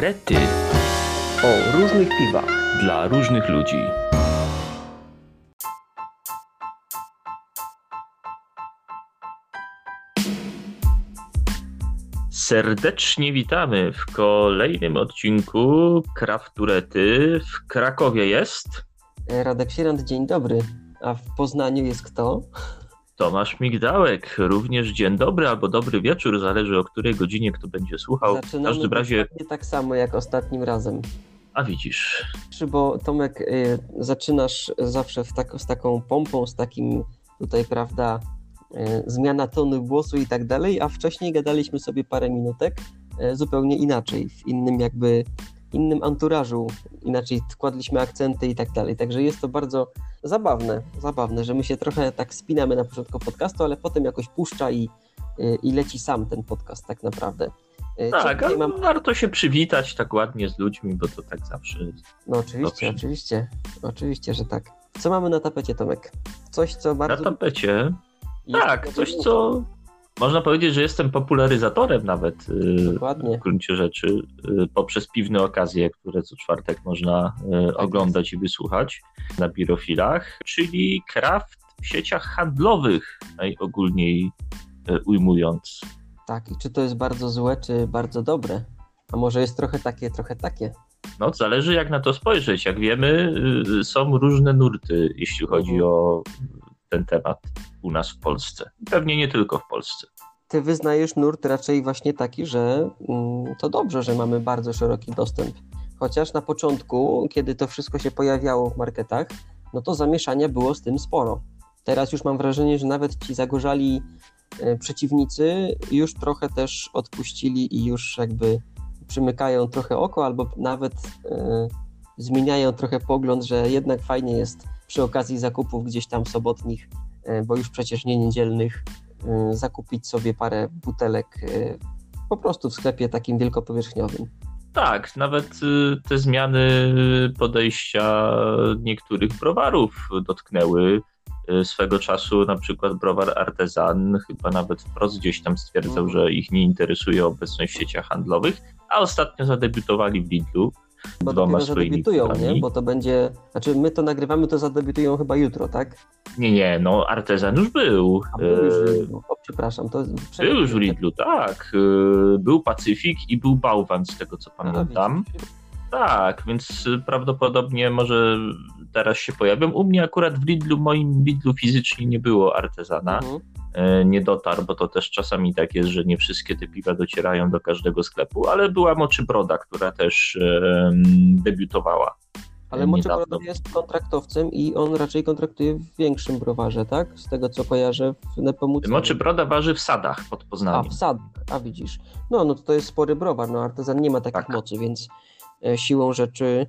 Rety o różnych piwach. dla różnych ludzi. Serdecznie witamy w kolejnym odcinku Krafturety. W Krakowie jest Radek Sierant, dzień dobry. A w Poznaniu jest kto? Tomasz Migdałek. Również dzień dobry albo dobry wieczór, zależy o której godzinie kto będzie słuchał. W Zaczynamy każdym razie, tak samo jak ostatnim razem. a widzisz, Czy bo Tomek, y, zaczynasz zawsze w tak, z taką pompą, z takim tutaj, prawda, y, zmiana tonu głosu i tak dalej, a wcześniej gadaliśmy sobie parę minutek y, zupełnie inaczej, w innym jakby, innym anturażu, inaczej kładliśmy akcenty i tak dalej. Także jest to bardzo zabawne, zabawne, że my się trochę tak spinamy na początku podcastu, ale potem jakoś puszcza i, i leci sam ten podcast tak naprawdę. Co tak, ale mam- warto się przywitać tak ładnie z ludźmi, bo to tak zawsze jest. No oczywiście, Dobrze. oczywiście, oczywiście, że tak. Co mamy na tapecie, Tomek? Coś, co Na bardzo... tapecie, jest tak, coś co można powiedzieć, że jestem popularyzatorem nawet y, Dokładnie. w gruncie rzeczy y, poprzez piwne okazje, które co czwartek można y, oglądać i wysłuchać na birofilach, czyli kraft w sieciach handlowych, najogólniej ujmując. Tak, i czy to jest bardzo złe, czy bardzo dobre? A może jest trochę takie, trochę takie? No, zależy jak na to spojrzeć. Jak wiemy, są różne nurty, jeśli chodzi Mhm. o ten temat u nas w Polsce. Pewnie nie tylko w Polsce. Ty wyznajesz nurt raczej właśnie taki, że mm, to dobrze, że mamy bardzo szeroki dostęp. Chociaż na początku, kiedy to wszystko się pojawiało w marketach, no to zamieszania było z tym sporo. Teraz już mam wrażenie, że nawet ci zagorzali e, przeciwnicy już trochę też odpuścili i już jakby przymykają trochę oko, albo nawet e, zmieniają trochę pogląd, że jednak fajnie jest przy okazji zakupów gdzieś tam sobotnich, e, bo już przecież nie niedzielnych, e, zakupić sobie parę butelek e, po prostu w sklepie takim wielkopowierzchniowym. Tak, nawet y, te zmiany podejścia niektórych browarów dotknęły y, swego czasu na przykład browar Artezan chyba nawet wprost gdzieś tam stwierdzał, Mhm. że ich nie interesuje obecność w sieciach handlowych, a ostatnio zadebiutowali w Lidlu Bo dwoma dopiero swoimi nie? Bo to będzie, znaczy my to nagrywamy, to zadebiutują chyba jutro, tak? Nie, nie, no Artezan już był. A był już w E, Lidlu. O, przepraszam, to Był już w Lidlu, tak. E, Był Pacyfik i był Bałwan, z tego co pamiętam. Tak, więc prawdopodobnie może teraz się pojawią. U mnie akurat w Lidlu, moim Lidlu fizycznie nie było artezana. Mhm. E, Nie dotarł, bo to też czasami tak jest, że nie wszystkie te piwa docierają do każdego sklepu, ale była Moczybroda, która też em, debiutowała. Ale niedawno. Moczybroda jest kontraktowcem i on raczej kontraktuje w większym browarze, tak? Z tego co kojarzę w Nepomucenie. Moczybroda waży w sadach pod A, Poznaniem. w sad, a widzisz. No, no to, jest spory browar, no artezan nie ma takich Tak. mocy, więc e, siłą rzeczy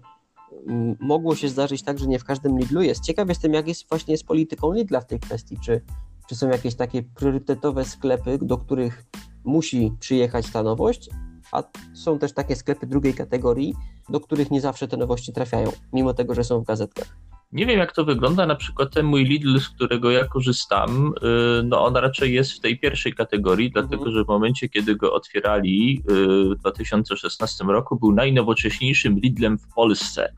mogło się zdarzyć tak, że nie w każdym Lidlu jest. Ciekaw jestem, jak jest właśnie z polityką Lidla w tej kwestii, czy, czy są jakieś takie priorytetowe sklepy, do których musi przyjechać ta nowość, a są też takie sklepy drugiej kategorii, do których nie zawsze te nowości trafiają, mimo tego, że są w gazetkach. Nie wiem, jak to wygląda. Na przykład ten mój Lidl, z którego ja korzystam, y, no on raczej jest w tej pierwszej kategorii, Mhm. dlatego że w momencie, kiedy go otwierali y, w 2016 roku, był najnowocześniejszym Lidlem w Polsce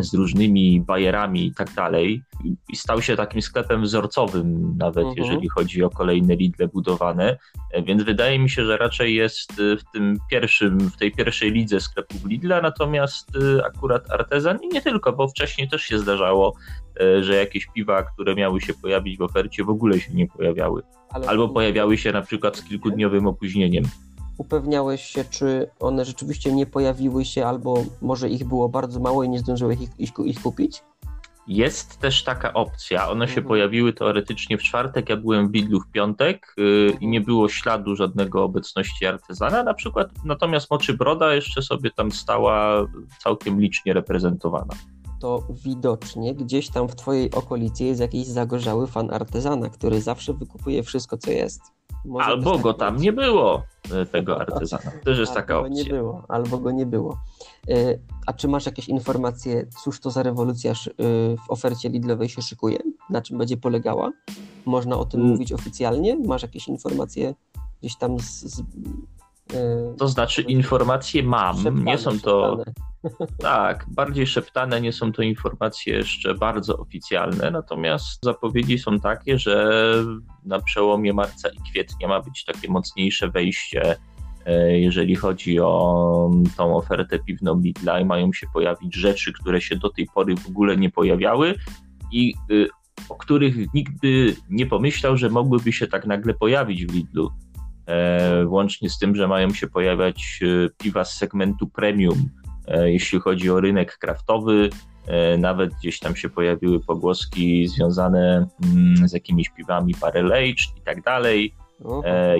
Z różnymi bajerami i tak dalej. I stał się takim sklepem wzorcowym, nawet Mhm. jeżeli chodzi o kolejne Lidle budowane. E, Więc wydaje mi się, że raczej jest y, w tym pierwszym, w tej pierwszej lidze sklepów Lidla, natomiast y, akurat artezan i nie tylko, bo wcześniej też się zdarzało, e, że jakieś piwa, które miały się pojawić w ofercie, w ogóle się nie pojawiały. ale Albo pojawiały się na przykład z kilkudniowym opóźnieniem. Upewniałeś się, czy one rzeczywiście nie pojawiły się, albo może ich było bardzo mało i nie zdążyłeś ich, ich, ich kupić? Jest też taka opcja. One się Mhm. pojawiły teoretycznie w czwartek. Ja byłem w Lidlu w piątek yy, i nie było śladu żadnego obecności artezana. Na przykład, natomiast Moczybroda jeszcze sobie tam stała całkiem licznie reprezentowana. To widocznie gdzieś tam w twojej okolicy jest jakiś zagorzały fan artezana, który zawsze wykupuje wszystko, co jest. Może Albo tak go tam nie było, yy, tego artezana. Też jest taka albo go nie opcja. było, albo go nie było. E, A czy masz jakieś informacje, cóż to za rewolucja y, w ofercie Lidlowej się szykuje? Na czym będzie polegała? Można o tym Mm. mówić oficjalnie? Masz jakieś informacje gdzieś tam z, z, To znaczy informacje mam, nie są to... Tak, bardziej szeptane, nie są to informacje jeszcze bardzo oficjalne, natomiast zapowiedzi są takie, że na przełomie marca i kwietnia ma być takie mocniejsze wejście E, jeżeli chodzi o tą ofertę piwną Lidla i mają się pojawić rzeczy, które się do tej pory w ogóle nie pojawiały i y, o których nigdy nie pomyślał, że mogłyby się tak nagle pojawić w Lidlu. E, łącznie z tym, że mają się pojawiać y, piwa z segmentu premium, jeśli chodzi o rynek kraftowy. Nawet gdzieś tam się pojawiły pogłoski związane mm, z jakimiś piwami barrel aged i tak dalej.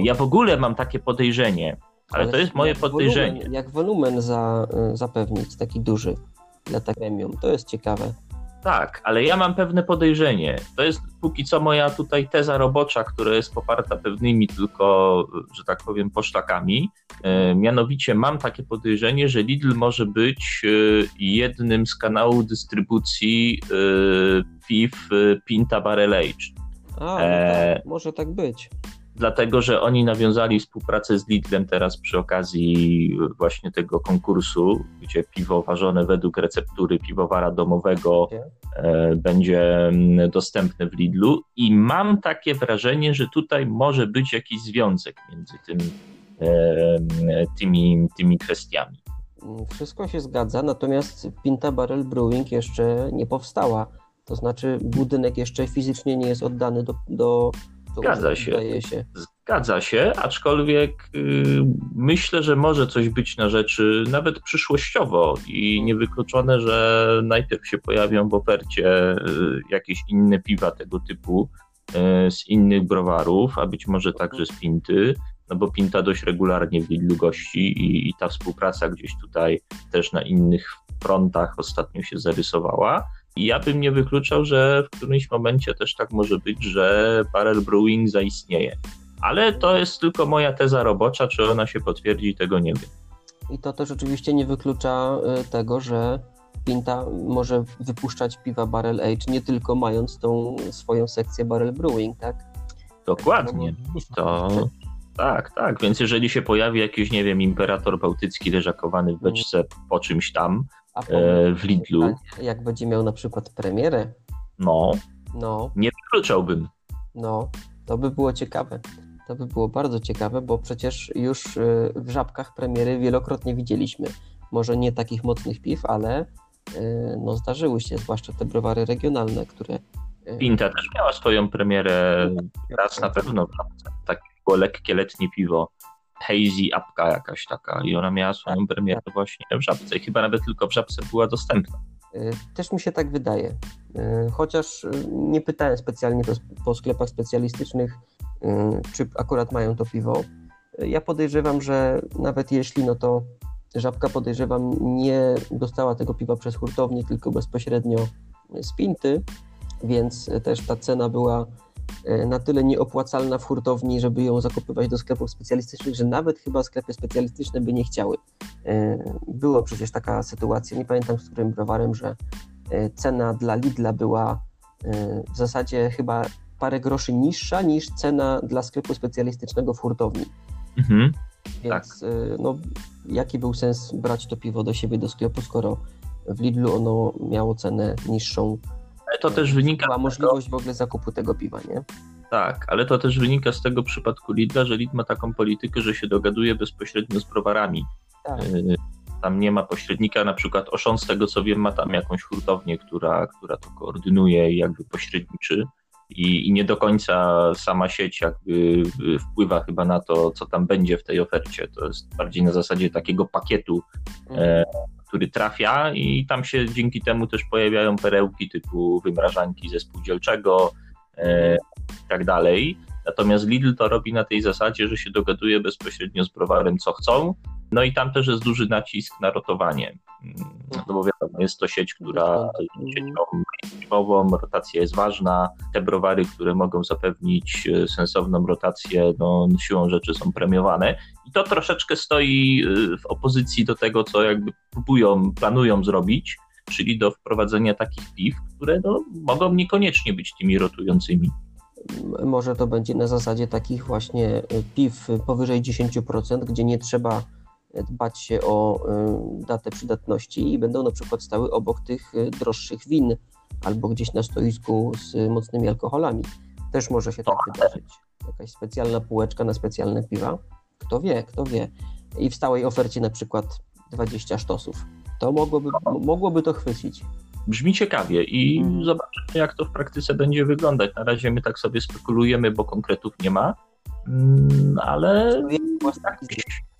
Ja w ogóle mam takie podejrzenie, ale, Ale to jest moje podejrzenie. Wolumen, jak wolumen za, zapewnić, taki duży dla premium, to jest ciekawe. Tak, ale ja mam pewne podejrzenie. To jest póki co moja tutaj teza robocza, która jest poparta pewnymi tylko, że tak powiem, poszlakami. E, mianowicie mam takie podejrzenie, że Lidl może być e, jednym z kanałów dystrybucji e, piw Pinta Barrel Age. A, no tak, może tak być dlatego że oni nawiązali współpracę z Lidlem teraz przy okazji właśnie tego konkursu, gdzie piwo ważone według receptury piwowara domowego e, będzie mm, dostępne w Lidlu i mam takie wrażenie, że tutaj może być jakiś związek między tym, e, tymi, tymi kwestiami. Wszystko się zgadza, natomiast Pinta Barrel Brewing jeszcze nie powstała. To znaczy budynek jeszcze fizycznie nie jest oddany do, do Zgadza się. się. Zgadza się, aczkolwiek yy, myślę, że może coś być na rzeczy nawet przyszłościowo i niewykluczone, że najpierw się pojawią w ofercie yy, jakieś inne piwa tego typu yy, z innych browarów, a być może także z Pinty, no bo Pinta dość regularnie w Lidlu gości i, i ta współpraca gdzieś tutaj też na innych frontach ostatnio się zarysowała. I ja bym nie wykluczał, że w którymś momencie też tak może być, że Barrel Brewing zaistnieje. Ale to jest tylko moja teza robocza, czy ona się potwierdzi, tego nie wiem. I to też oczywiście nie wyklucza y, tego, że Pinta może wypuszczać piwa Barrel Age, nie tylko mając tą swoją sekcję Barrel Brewing, tak? Dokładnie. To, tak, tak. Więc jeżeli się pojawi jakiś, nie wiem, imperator bałtycki leżakowany w beczce po czymś tam, e, w Lidlu. Jak będzie miał na przykład premierę. No. No. Nie wykluczałbym. No, to by było ciekawe. To by było bardzo ciekawe, bo przecież już e, w żabkach premiery wielokrotnie widzieliśmy. Może nie takich mocnych piw, ale e, no, zdarzyły się, zwłaszcza te browary regionalne, które. E, Pinta też miała swoją premierę raz na pewno. Takie lekkie letnie piwo hazy apka jakaś taka i ona miała swoją tak, premierę tak. właśnie w Żabce i chyba nawet tylko w Żabce była dostępna. Y, też mi się tak wydaje. Y, chociaż y, nie pytałem specjalnie po sklepach specjalistycznych, czy akurat mają to piwo. Ja podejrzewam, że nawet jeśli, no to Żabka podejrzewam nie dostała tego piwa przez hurtownię, tylko bezpośrednio z Pinty, więc też ta cena była E, na tyle nieopłacalna w hurtowni, żeby ją zakupywać do sklepów specjalistycznych, że nawet chyba sklepy specjalistyczne by nie chciały. E, było przecież taka sytuacja, nie pamiętam z którym browarem, że e, cena dla Lidla była w zasadzie chyba parę groszy niższa niż cena dla sklepu specjalistycznego w hurtowni. Mhm, Więc tak. no, jaki był sens brać to piwo do siebie do sklepu, skoro w Lidlu ono miało cenę niższą ale to też wynika. Była możliwość w ogóle zakupu tego piwa, nie? Tak, ale to też wynika z tego przypadku Lidla, że Lidl ma taką politykę, że się dogaduje bezpośrednio z browarami. Tak. Y, tam nie ma pośrednika, na przykład Oszon, z tego co wiem, ma tam jakąś hurtownię, która, która to koordynuje i jakby pośredniczy. I, I, nie do końca sama sieć jakby wpływa chyba na to, co tam będzie w tej ofercie. To jest bardziej na zasadzie takiego pakietu, mhm. e, który trafia i tam się dzięki temu też pojawiają perełki typu wymrażanki ze spółdzielczego e, i tak dalej. Natomiast Lidl to robi na tej zasadzie, że się dogaduje bezpośrednio z browarem, co chcą. No i tam też jest duży nacisk na rotowanie. No bo wiadomo, jest to sieć, która jest siecią rotacja jest ważna. Te browary, które mogą zapewnić e, sensowną rotację, no, siłą rzeczy są premiowane. I to troszeczkę stoi e, w opozycji do tego, co jakby próbują, planują zrobić, czyli do wprowadzenia takich piw, które no, mogą niekoniecznie być tymi rotującymi. Może to będzie na zasadzie takich właśnie piw powyżej 10%, gdzie nie trzeba dbać się o datę przydatności i będą na przykład stały obok tych droższych win albo gdzieś na stoisku z mocnymi alkoholami. Też może się tak wydarzyć. Jakaś specjalna półeczka na specjalne piwa. Kto wie, kto wie. I w stałej ofercie na przykład 20 sztosów. To mogłoby, mogłoby to chwycić. Brzmi ciekawie i hmm. zobaczymy, jak to w praktyce będzie wyglądać. Na razie my tak sobie spekulujemy, bo konkretów nie ma, mm, ale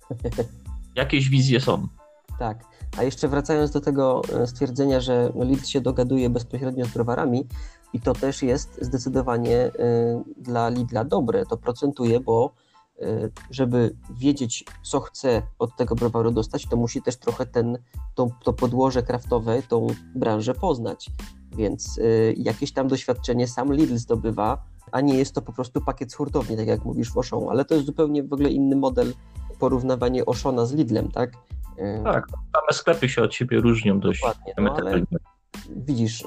jakieś wizje są. Tak. A jeszcze wracając do tego e, stwierdzenia, że Lidl się dogaduje bezpośrednio z browarami, i to też jest zdecydowanie e, dla Lidla dobre. To procentuje, bo e, żeby wiedzieć, co chce od tego browaru dostać, to musi też trochę ten, to, to podłoże kraftowe, tą branżę poznać. Więc jakieś tam doświadczenie sam Lidl zdobywa, a nie jest to po prostu pakiet z hurtowni, tak jak mówisz w Auchan, ale to jest zupełnie w ogóle inny model porównywanie Oszona z Lidlem, tak? Tak, same sklepy się od siebie różnią dość. Dokładnie, no, ale widzisz, y,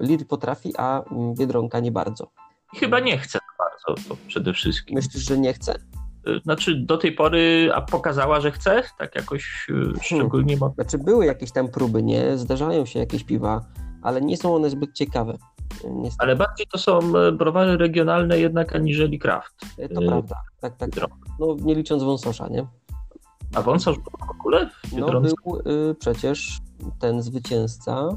Lidl potrafi, a Biedronka nie bardzo. I chyba nie chce bardzo, to przede wszystkim. Myślisz, że nie chce? Y, znaczy do tej pory a pokazała, że chce? Tak jakoś y, hmm. szczególnie hmm. Znaczy były jakieś tam próby, nie? Zdarzają się jakieś piwa, ale nie są one zbyt ciekawe. Niestety. Ale bardziej to są browary regionalne jednak aniżeli kraft. To prawda, tak, tak. No nie licząc wąsosza, nie? A wąsarz był w ogóle No był y, przecież ten zwycięzca,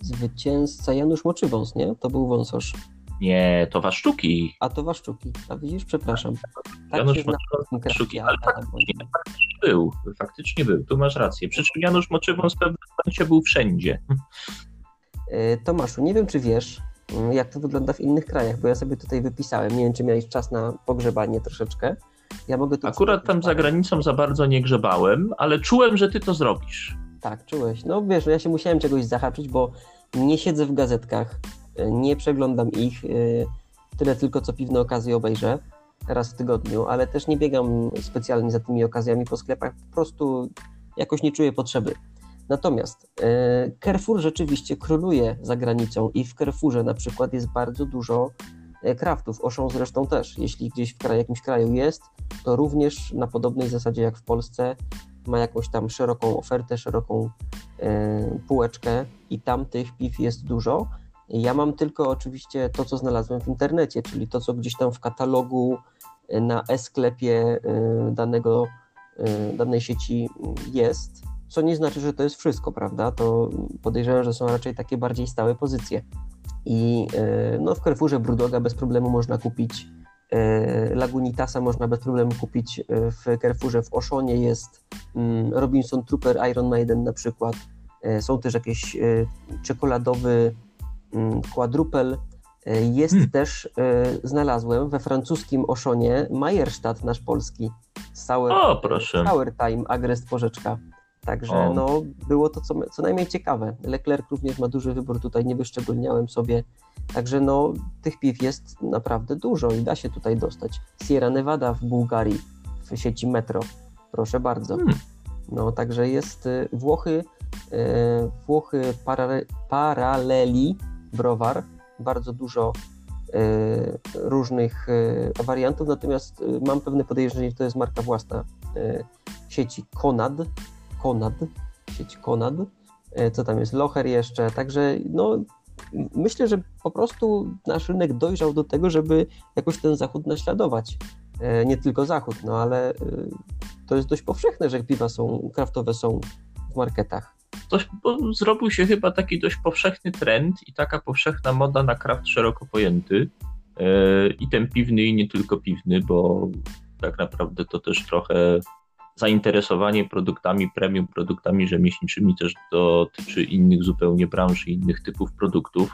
zwycięzca Janusz Moczywąs, nie? To był wąsarz. Nie, to Waszczuki. A to Waszczuki. A widzisz, przepraszam. Tak Janusz Moczywąs ale faktycznie, faktycznie był. Faktycznie był, tu masz rację. Przy czym Janusz Moczywąs w pewnym momencie był wszędzie. Y, Tomaszu, nie wiem czy wiesz, y, jak to wygląda w innych krajach, bo ja sobie tutaj wypisałem. Nie wiem, czy miałeś czas na pogrzebanie troszeczkę. Ja mogę tu Akurat tam za granicą za bardzo nie grzebałem, ale czułem, że ty to zrobisz. Tak, czułeś. No wiesz, no ja się musiałem czegoś zahaczyć, bo nie siedzę w gazetkach, nie przeglądam ich, y, tyle tylko co piwne okazje obejrzę raz w tygodniu, ale też nie biegam specjalnie za tymi okazjami po sklepach, po prostu jakoś nie czuję potrzeby. Natomiast y, Carrefour rzeczywiście króluje za granicą i w Carrefourze na przykład jest bardzo dużo E, kraftów. Oszą zresztą też, jeśli gdzieś w kraju, jakimś kraju jest, to również na podobnej zasadzie jak w Polsce ma jakąś tam szeroką ofertę, szeroką e, półeczkę i tam tych piw jest dużo. Ja mam tylko oczywiście to, co znalazłem w internecie, czyli to, co gdzieś tam w katalogu e, na e-sklepie danego, danej sieci jest, co nie znaczy, że to jest wszystko, prawda? To podejrzewam, że są raczej takie bardziej stałe pozycje. I e, no, w Carrefourze Brudoga bez problemu można kupić, e, Lagunitasa można bez problemu kupić e, w Carrefourze, w Oszonie jest mm, Robinson Trooper Iron Maiden na przykład, są też jakieś czekoladowy mm, quadrupel, jest hmm. też, znalazłem we francuskim Oszonie Majerstadt nasz polski, Sour, o, proszę. Sour Time, Agrest Porzeczka. Także no, było to co, co najmniej ciekawe. Leclerc również ma duży wybór, tutaj nie wyszczególniałem sobie. Także no, tych piw jest naprawdę dużo i da się tutaj dostać. Sierra Nevada w Bułgarii, w sieci Metro. Proszę bardzo. Hmm. No, także jest y, Włochy, y, Włochy Paraleli Browar, bardzo dużo y, różnych wariantów, natomiast mam pewne podejrzenie, że to jest marka własna sieci Konad, Konad, sieć Konad, e, co tam jest, Locher jeszcze, także no myślę, że po prostu nasz rynek dojrzał do tego, żeby jakoś ten zachód naśladować. E, nie tylko zachód, no ale e, to jest dość powszechne, że piwa są, kraftowe są w marketach. Bo zrobił się chyba taki dość powszechny trend i taka powszechna moda na kraft szeroko pojęty. I ten piwny, i nie tylko piwny, bo tak naprawdę to też trochę zainteresowanie produktami premium, produktami rzemieślniczymi też dotyczy innych zupełnie branż i innych typów produktów,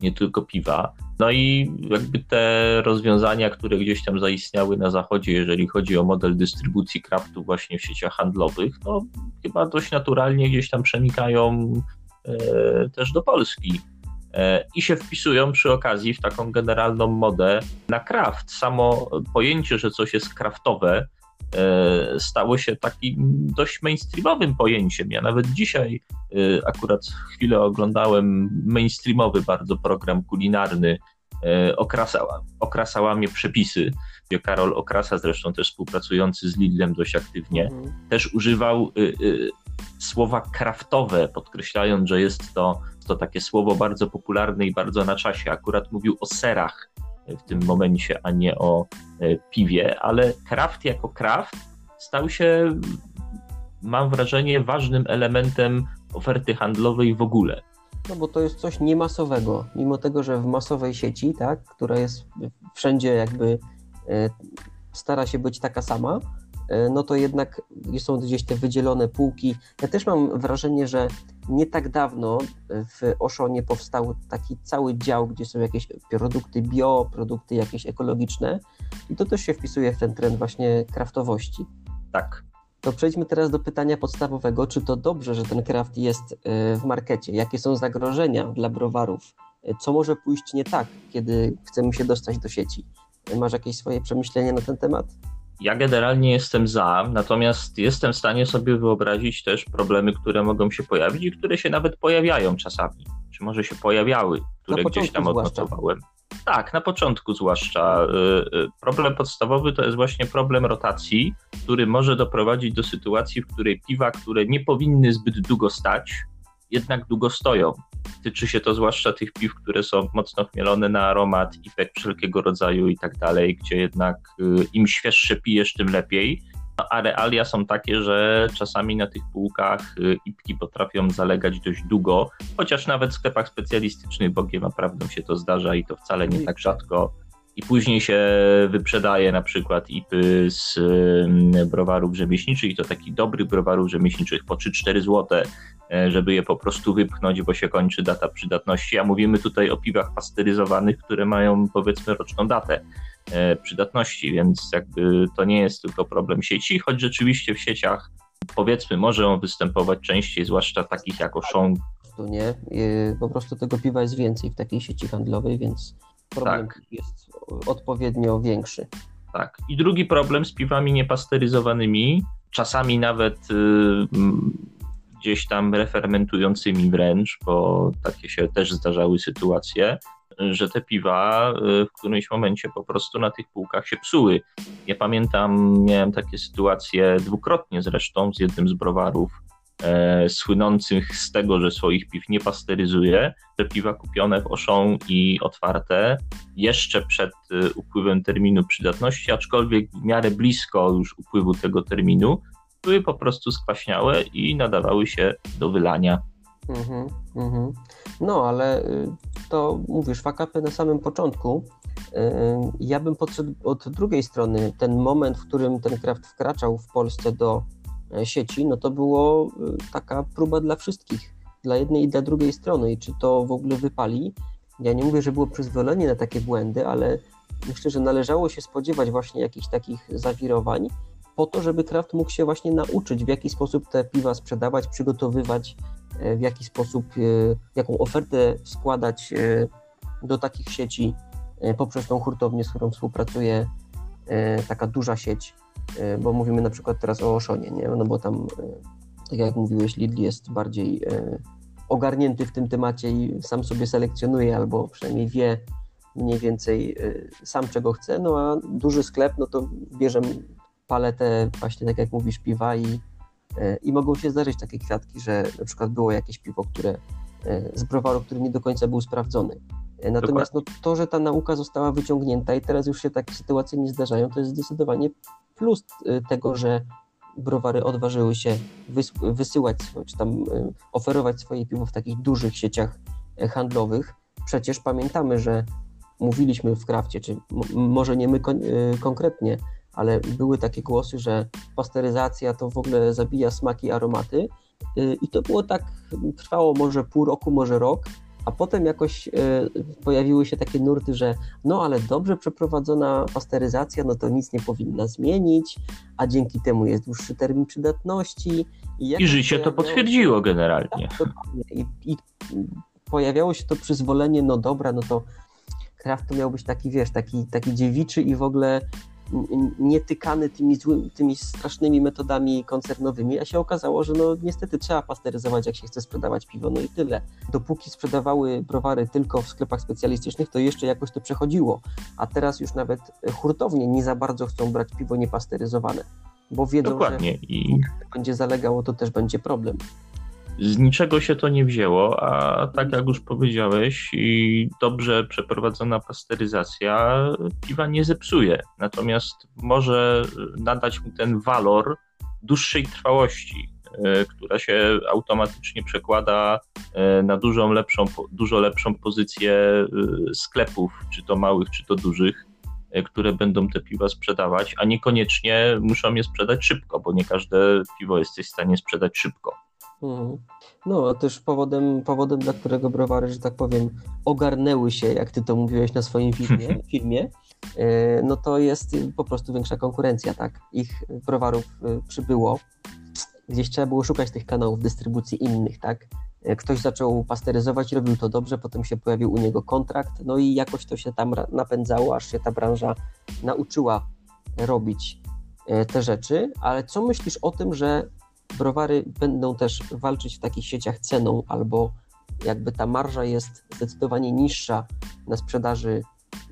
nie tylko piwa. No i jakby te rozwiązania, które gdzieś tam zaistniały na zachodzie, jeżeli chodzi o model dystrybucji kraftu właśnie w sieciach handlowych, no chyba dość naturalnie gdzieś tam przenikają e, też do Polski e, i się wpisują przy okazji w taką generalną modę na kraft. Samo pojęcie, że coś jest kraftowe, stało się takim dość mainstreamowym pojęciem. Ja nawet dzisiaj e, akurat chwilę oglądałem mainstreamowy bardzo program kulinarny okrasała, okrasała mnie przepisy. Karol Okrasa, zresztą też współpracujący z Lidlem dość aktywnie, mhm. też używał słowa kraftowe, podkreślając, że jest to, to takie słowo bardzo popularne i bardzo na czasie. Akurat mówił o serach w tym momencie, a nie o e, piwie, ale kraft jako kraft stał się, mam wrażenie, ważnym elementem oferty handlowej w ogóle. No bo to jest coś niemasowego, mimo tego, że w masowej sieci, tak, która jest wszędzie jakby e, stara się być taka sama, no to jednak są gdzieś te wydzielone półki. Ja też mam wrażenie, że nie tak dawno w Oszonie powstał taki cały dział, gdzie są jakieś produkty bio, produkty jakieś ekologiczne i to też się wpisuje w ten trend właśnie kraftowości. Tak. To przejdźmy teraz do pytania podstawowego. Czy to dobrze, że ten kraft jest e, w markecie? Jakie są zagrożenia dla browarów? E, co może pójść nie tak, kiedy chcemy się dostać do sieci? Masz jakieś swoje przemyślenia na ten temat? Ja generalnie jestem za, natomiast jestem w stanie sobie wyobrazić też problemy, które mogą się pojawić i które się nawet pojawiają czasami, czy może się pojawiały, które gdzieś tam odnotowałem. Tak, na początku zwłaszcza. Y, y, problem podstawowy to jest właśnie problem rotacji, który może doprowadzić do sytuacji, w której piwa, które nie powinny zbyt długo stać, jednak długo stoją. Tyczy się to zwłaszcza tych piw, które są mocno chmielone na aromat, ipek wszelkiego rodzaju i tak dalej, gdzie jednak y, im świeższe pijesz, tym lepiej. No, a realia są takie, że czasami na tych półkach y, ipki potrafią zalegać dość długo, chociaż nawet w sklepach specjalistycznych bogiem naprawdę się to zdarza i to wcale nie tak rzadko. I później się wyprzedaje na przykład ipy z y, browarów rzemieślniczych, i to takich dobrych browarów rzemieślniczych po 3-4 złote, E, żeby je po prostu wypchnąć, bo się kończy data przydatności. A mówimy tutaj o piwach pasteryzowanych, które mają powiedzmy roczną datę e, przydatności, więc jakby to nie jest tylko problem sieci, choć rzeczywiście w sieciach powiedzmy może on występować częściej, zwłaszcza takich jak Auchan. Nie, po prostu tego piwa jest więcej w takiej sieci handlowej, więc problem tak. jest odpowiednio większy. Tak. I drugi problem z piwami niepasteryzowanymi, czasami nawet yy, gdzieś tam refermentującymi wręcz, bo takie się też zdarzały sytuacje, że te piwa y, w którymś momencie po prostu na tych półkach się psuły. Ja pamiętam, miałem takie sytuacje dwukrotnie zresztą z jednym z browarów, e, słynących z tego, że swoich piw nie pasteryzuje, te piwa kupione w Oszą i otwarte jeszcze przed y, upływem terminu przydatności, aczkolwiek w miarę blisko już upływu tego terminu, były po prostu skwaśniałe i nadawały się do wylania. Mhm, mhm. No, ale y, to mówisz, fakapy na samym początku. Y, ja bym podszedł od drugiej strony. Ten moment, w którym ten kraft wkraczał w Polsce do e, sieci, no to było y, taka próba dla wszystkich, dla jednej i dla drugiej strony. I czy to w ogóle wypali? Ja nie mówię, że było przyzwolenie na takie błędy, ale myślę, że należało się spodziewać właśnie jakichś takich zawirowań, po to, żeby Kraft mógł się właśnie nauczyć, w jaki sposób te piwa sprzedawać, przygotowywać, e, w jaki sposób, e, jaką ofertę składać e, do takich sieci poprzez tą hurtownię, z którą współpracuje taka duża sieć, bo mówimy na przykład teraz o Oszonie, nie? no bo tam, tak jak mówiłeś, Lidl jest bardziej ogarnięty w tym temacie i sam sobie selekcjonuje, albo przynajmniej wie mniej więcej sam czego chce, no a duży sklep, no to bierze paletę właśnie tak jak mówisz piwa i, e, i mogą się zdarzyć takie kwiatki, że na przykład było jakieś piwo, które e, z browaru, który nie do końca był sprawdzony. E, natomiast no, to, że ta nauka została wyciągnięta i teraz już się takie sytuacje nie zdarzają, to jest zdecydowanie plus tego, że browary odważyły się wysyłać, czy tam oferować swoje piwo w takich dużych sieciach handlowych. Przecież pamiętamy, że mówiliśmy w krafcie, czy może nie my kon konkretnie, ale były takie głosy, że pasteryzacja to w ogóle zabija smaki, aromaty. Y, I to było tak, trwało może pół roku, może rok, a potem jakoś y, pojawiły się takie nurty, że no ale dobrze przeprowadzona pasteryzacja, no to nic nie powinna zmienić, a dzięki temu jest dłuższy termin przydatności. I, I życie to potwierdziło generalnie. Tak, I, I pojawiało się to przyzwolenie, no dobra, no to kraft to miał być taki, wiesz, taki, taki dziewiczy i w ogóle nietykany tymi, zły, tymi strasznymi metodami koncernowymi, a się okazało, że no niestety trzeba pasteryzować, jak się chce sprzedawać piwo, no i tyle. Dopóki sprzedawały browary tylko w sklepach specjalistycznych, to jeszcze jakoś to przechodziło, a teraz już nawet hurtownie nie za bardzo chcą brać piwo niepasteryzowane, bo wiedzą, Dokładnie. że I będzie zalegało, to też będzie problem z niczego się to nie wzięło, a tak jak już powiedziałeś, i dobrze przeprowadzona pasteryzacja piwa nie zepsuje. Natomiast może nadać mu ten walor dłuższej trwałości, e, która się automatycznie przekłada e, na dużą lepszą, dużo lepszą pozycję e, sklepów, czy to małych, czy to dużych, które będą te piwa sprzedawać, a niekoniecznie muszą je sprzedać szybko, bo nie każde piwo jesteś w stanie sprzedać szybko. Mhm. No, też powodem, powodem, dla którego browary, że tak powiem, ogarnęły się, jak ty to mówiłeś na swoim filmie, filmie e, no to jest po prostu większa konkurencja, tak? Ich browarów e, przybyło. Gdzieś trzeba było szukać tych kanałów dystrybucji innych, tak? E, ktoś zaczął pasteryzować, robił to dobrze, potem się pojawił u niego kontrakt, no i jakoś to się tam napędzało, aż się ta branża nauczyła robić te rzeczy. Ale co myślisz o tym, że browary będą też walczyć w takich sieciach ceną, albo jakby ta marża jest zdecydowanie niższa na sprzedaży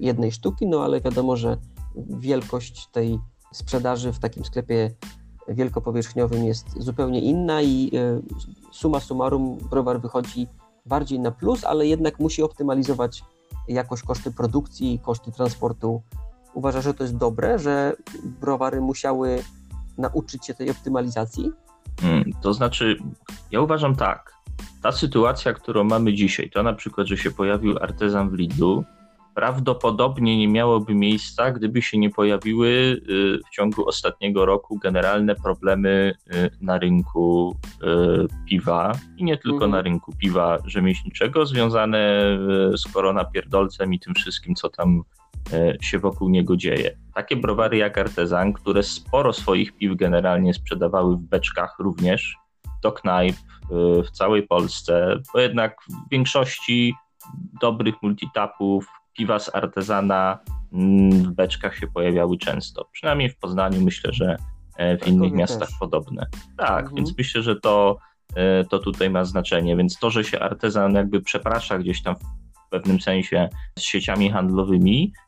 jednej sztuki, no ale wiadomo, że wielkość tej sprzedaży w takim sklepie wielkopowierzchniowym jest zupełnie inna i e, suma summarum browar wychodzi bardziej na plus, ale jednak musi optymalizować jakość koszty produkcji, koszty transportu. Uważasz, że to jest dobre, że browary musiały nauczyć się tej optymalizacji? Hmm, to znaczy, ja uważam tak. Ta sytuacja, którą mamy dzisiaj, to na przykład, że się pojawił artezan w Lidlu, prawdopodobnie nie miałoby miejsca, gdyby się nie pojawiły y, w ciągu ostatniego roku generalne problemy y, na rynku y, piwa i nie tylko mhm. na rynku piwa rzemieślniczego, związane z koronapierdolcem i tym wszystkim, co tam się wokół niego dzieje. Takie browary jak Artezan, które sporo swoich piw generalnie sprzedawały w beczkach również do knajp e, w całej Polsce, bo jednak w większości dobrych multitapów piwa z Artezana mm, w beczkach się pojawiały często. Przynajmniej w Poznaniu myślę, że e, w innych miastach też. podobne. Tak, mhm. więc myślę, że to, to tutaj ma znaczenie. Więc to, że się artezan jakby przeprasza gdzieś tam w pewnym sensie z sieciami handlowymi, E,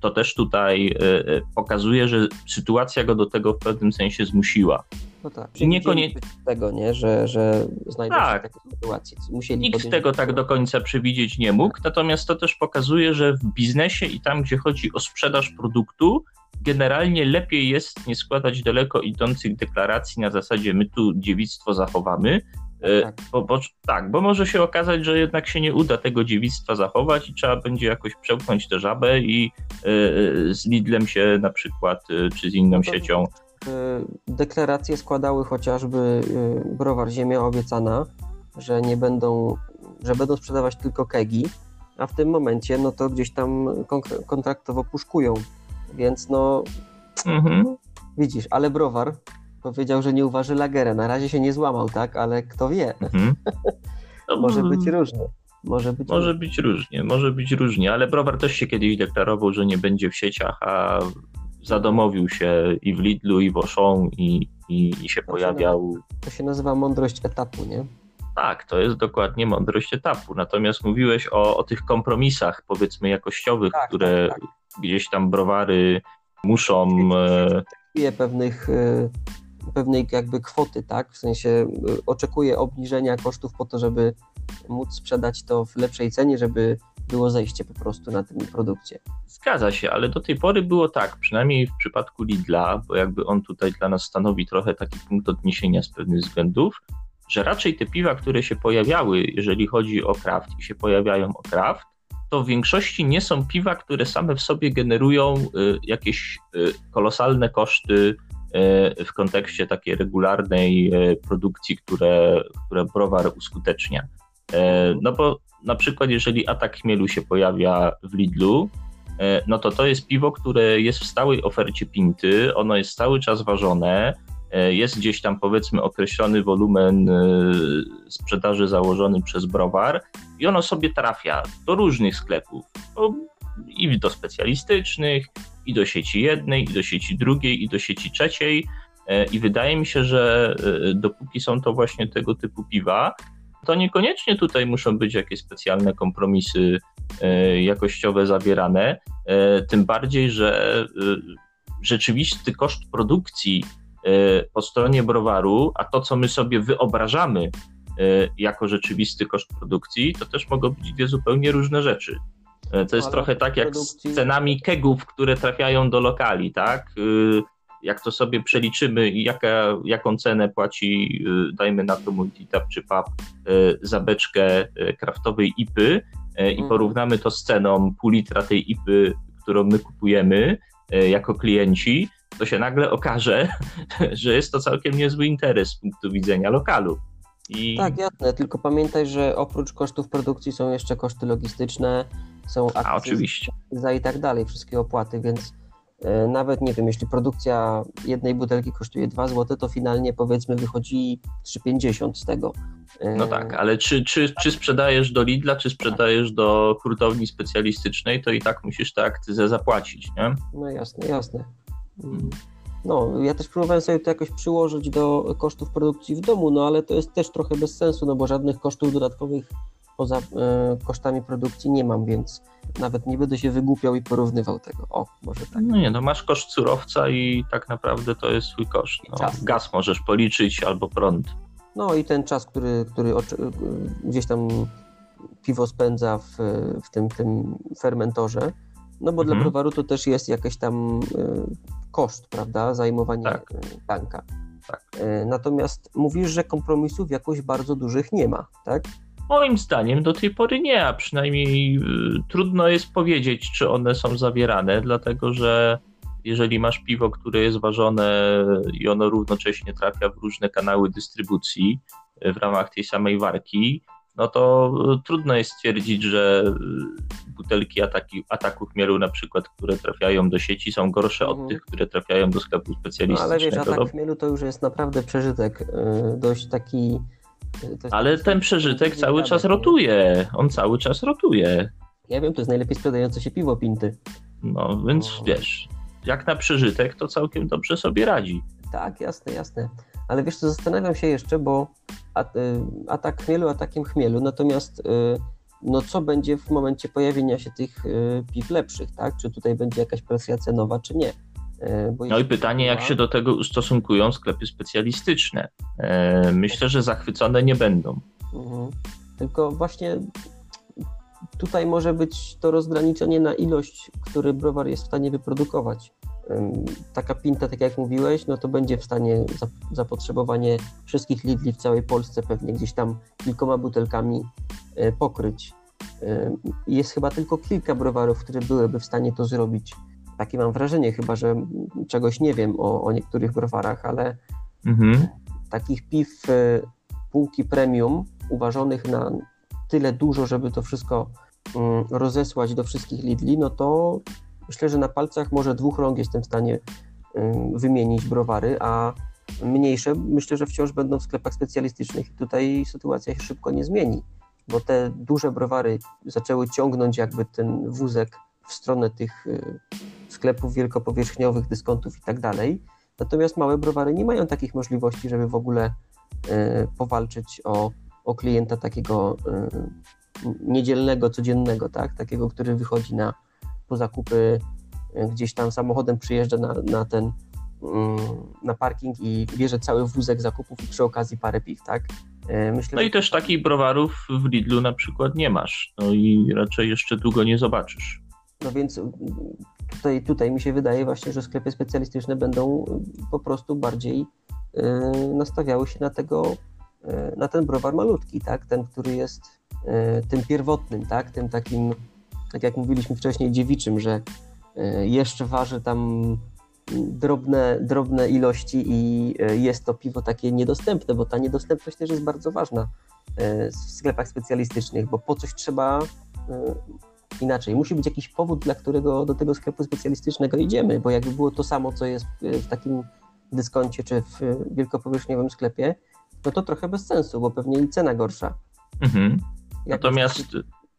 to też tutaj e, e, pokazuje, że sytuacja go do tego w pewnym sensie zmusiła. No tak, niekoniecznie tego, nie? że, że znajdą tak. się takie sytuacje. Musieli Nikt tego tak do końca przewidzieć nie mógł, natomiast to też pokazuje, że w biznesie i tam, gdzie chodzi o sprzedaż produktu, generalnie lepiej jest nie składać daleko idących deklaracji na zasadzie my tu dziewictwo zachowamy, E, tak. Bo, bo, tak, bo może się okazać, że jednak się nie uda tego dziewictwa zachować i trzeba będzie jakoś przełknąć tę żabę i y, z Lidlem się na przykład, y, czy z inną no siecią. Deklaracje składały chociażby browar Ziemia Obiecana, że nie będą, że będą sprzedawać tylko kegi, a w tym momencie no to gdzieś tam kontraktowo puszkują, więc no mhm. widzisz, ale browar powiedział, że nie uważy Lagera. Na razie się nie złamał, tak? Ale kto wie. Mhm. może być różnie. Może być, może różnie. być różnie, może być różnie, ale Browar też się kiedyś deklarował, że nie będzie w sieciach, a zadomowił się i w Lidlu, i w Auchan, i, i, i się to pojawiał. Się to się nazywa mądrość etapu, nie? Tak, to jest dokładnie mądrość etapu. Natomiast mówiłeś o, o tych kompromisach, powiedzmy, jakościowych, tak, które tak, tak. gdzieś tam browary muszą. E... pewnych e, pewnej jakby kwoty, tak? W sensie y, oczekuje obniżenia kosztów po to, żeby móc sprzedać to w lepszej cenie, żeby było zejście po prostu na tę produkcję. Zgadza się, ale do tej pory było tak, przynajmniej w przypadku Lidla, bo jakby on tutaj dla nas stanowi trochę taki punkt odniesienia z pewnych względów, że raczej te piwa, które się pojawiały, jeżeli chodzi o kraft i się pojawiają o kraft, to w większości nie są piwa, które same w sobie generują y, jakieś y, kolosalne koszty w kontekście takiej regularnej e, produkcji, które, które browar uskutecznia. E, no bo na przykład jeżeli atak chmielu się pojawia w Lidlu, no to to jest piwo, które jest w stałej ofercie pinty, ono jest cały czas ważone, jest gdzieś tam powiedzmy określony wolumen sprzedaży założony przez browar i ono sobie trafia do różnych sklepów, i do specjalistycznych, i do sieci jednej, i do sieci drugiej, i do sieci trzeciej. I wydaje mi się, że dopóki są to właśnie tego typu piwa, to niekoniecznie tutaj muszą być jakieś specjalne kompromisy jakościowe zawierane. Tym bardziej, że rzeczywisty koszt produkcji po stronie browaru, a to, co my sobie wyobrażamy E, jako rzeczywisty koszt produkcji, to też mogą być dwie zupełnie różne rzeczy. E, to jest Ale trochę tak jak produkcji... z cenami kegów, które trafiają do lokali, tak? E, jak to sobie przeliczymy i jaka, jaką cenę płaci, dajmy na to multitap czy pub za beczkę kraftowej IPy i mhm. porównamy to z ceną pół litra tej IPy, którą my kupujemy jako klienci, to się nagle okaże, że jest to całkiem niezły interes z punktu widzenia lokalu. I... Tak, jasne, tylko pamiętaj, że oprócz kosztów produkcji są jeszcze koszty logistyczne, są akcje A, oczywiście. za i tak dalej, wszystkie opłaty, więc e, nawet nie wiem, jeśli produkcja jednej butelki kosztuje 2 zł, to finalnie powiedzmy wychodzi 3,50 z tego. E, no tak, ale czy, czy, czy sprzedajesz do Lidla, czy sprzedajesz do hurtowni specjalistycznej, to i tak musisz tę akcyzę zapłacić, nie? No jasne, jasne. Hmm. No, ja też próbowałem sobie to jakoś przyłożyć do kosztów produkcji w domu, no ale to jest też trochę bez sensu, no bo żadnych kosztów dodatkowych poza e, kosztami produkcji nie mam, więc nawet nie będę się wygłupiał i porównywał tego. O, może tak. No nie, no masz koszt surowca i tak naprawdę to jest swój koszt. No, gaz możesz policzyć albo prąd. No i ten czas, który, który gdzieś tam piwo spędza w, w tym, tym fermentorze, no bo mhm. dla browaru to też jest jakiś tam y, koszt, prawda, zajmowanie tak. Y, tanka. Tak. Natomiast mówisz, że kompromisów jakoś bardzo dużych nie ma, tak? Moim zdaniem do tej pory nie, a przynajmniej y, trudno jest powiedzieć, czy one są zawierane, dlatego że jeżeli masz piwo, które jest ważone i ono równocześnie trafia w różne kanały dystrybucji w ramach tej samej warki, no to trudno jest stwierdzić, że butelki ataki, ataku chmielu na przykład, które trafiają do sieci są gorsze od mhm. tych, które trafiają do sklepu specjalistycznego. No, ale wiesz, atak chmielu to już jest naprawdę przeżytek, y, dość taki... Y, ale ten przeżytek cały czas rotuje, on cały czas rotuje. Ja wiem, to jest najlepiej sprzedające się piwo Pinty. No, więc no. wiesz, jak na przeżytek to całkiem dobrze sobie radzi. Tak, jasne, jasne. Ale wiesz co, zastanawiam się jeszcze, bo y, atak chmielu atakiem chmielu, natomiast no co będzie w momencie pojawienia się tych y, piw lepszych, tak? Czy tutaj będzie jakaś presja cenowa, czy nie? E, no i pytanie, jak się do tego ustosunkują sklepy specjalistyczne. E, myślę, że zachwycone nie będą. Mhm. Tylko właśnie tutaj może być to rozgraniczenie na ilość, który browar jest w stanie wyprodukować. Taka pinta, tak jak mówiłeś, no to będzie w stanie zapotrzebowanie wszystkich Lidli w całej Polsce pewnie gdzieś tam kilkoma butelkami e, pokryć. Jest chyba tylko kilka browarów, które byłyby w stanie to zrobić. Takie mam wrażenie, chyba że czegoś nie wiem o, o niektórych browarach, ale mhm. takich piw e, półki premium uważonych na tyle dużo, żeby to wszystko mm, rozesłać do wszystkich Lidli, no to myślę, że na palcach może dwóch rąk jestem w stanie wymienić browary, a mniejsze myślę, że wciąż będą w sklepach specjalistycznych i tutaj sytuacja się szybko nie zmieni, bo te duże browary zaczęły ciągnąć jakby ten wózek w stronę tych y, sklepów wielkopowierzchniowych, dyskontów i tak dalej. Natomiast małe browary nie mają takich możliwości, żeby w ogóle y, powalczyć o, o klienta takiego y, niedzielnego, codziennego, tak? takiego, który wychodzi na, po zakupy e, gdzieś tam samochodem przyjeżdża na, na ten mm, na parking i bierze cały wózek zakupów i przy okazji parę piw, tak? E, myślę, no i też takich browarów w Lidlu na przykład nie masz, no i raczej jeszcze długo nie zobaczysz. No więc tutaj, tutaj mi się wydaje właśnie, że sklepy specjalistyczne będą po prostu bardziej yy, nastawiały się na tego, yy, na ten browar malutki, tak? Ten, który jest tym pierwotnym, tak? Tym takim tak jak mówiliśmy wcześniej, dziewiczym, że jeszcze waży tam drobne, drobne ilości i jest to piwo takie niedostępne, bo ta niedostępność też jest bardzo ważna w sklepach specjalistycznych, bo po coś trzeba inaczej. Musi być jakiś powód, dla którego do tego sklepu specjalistycznego idziemy, bo jakby było to samo, co jest w takim dyskoncie czy w wielkopowierzchniowym sklepie, no to trochę bez sensu, bo pewnie i cena gorsza. Mhm. Natomiast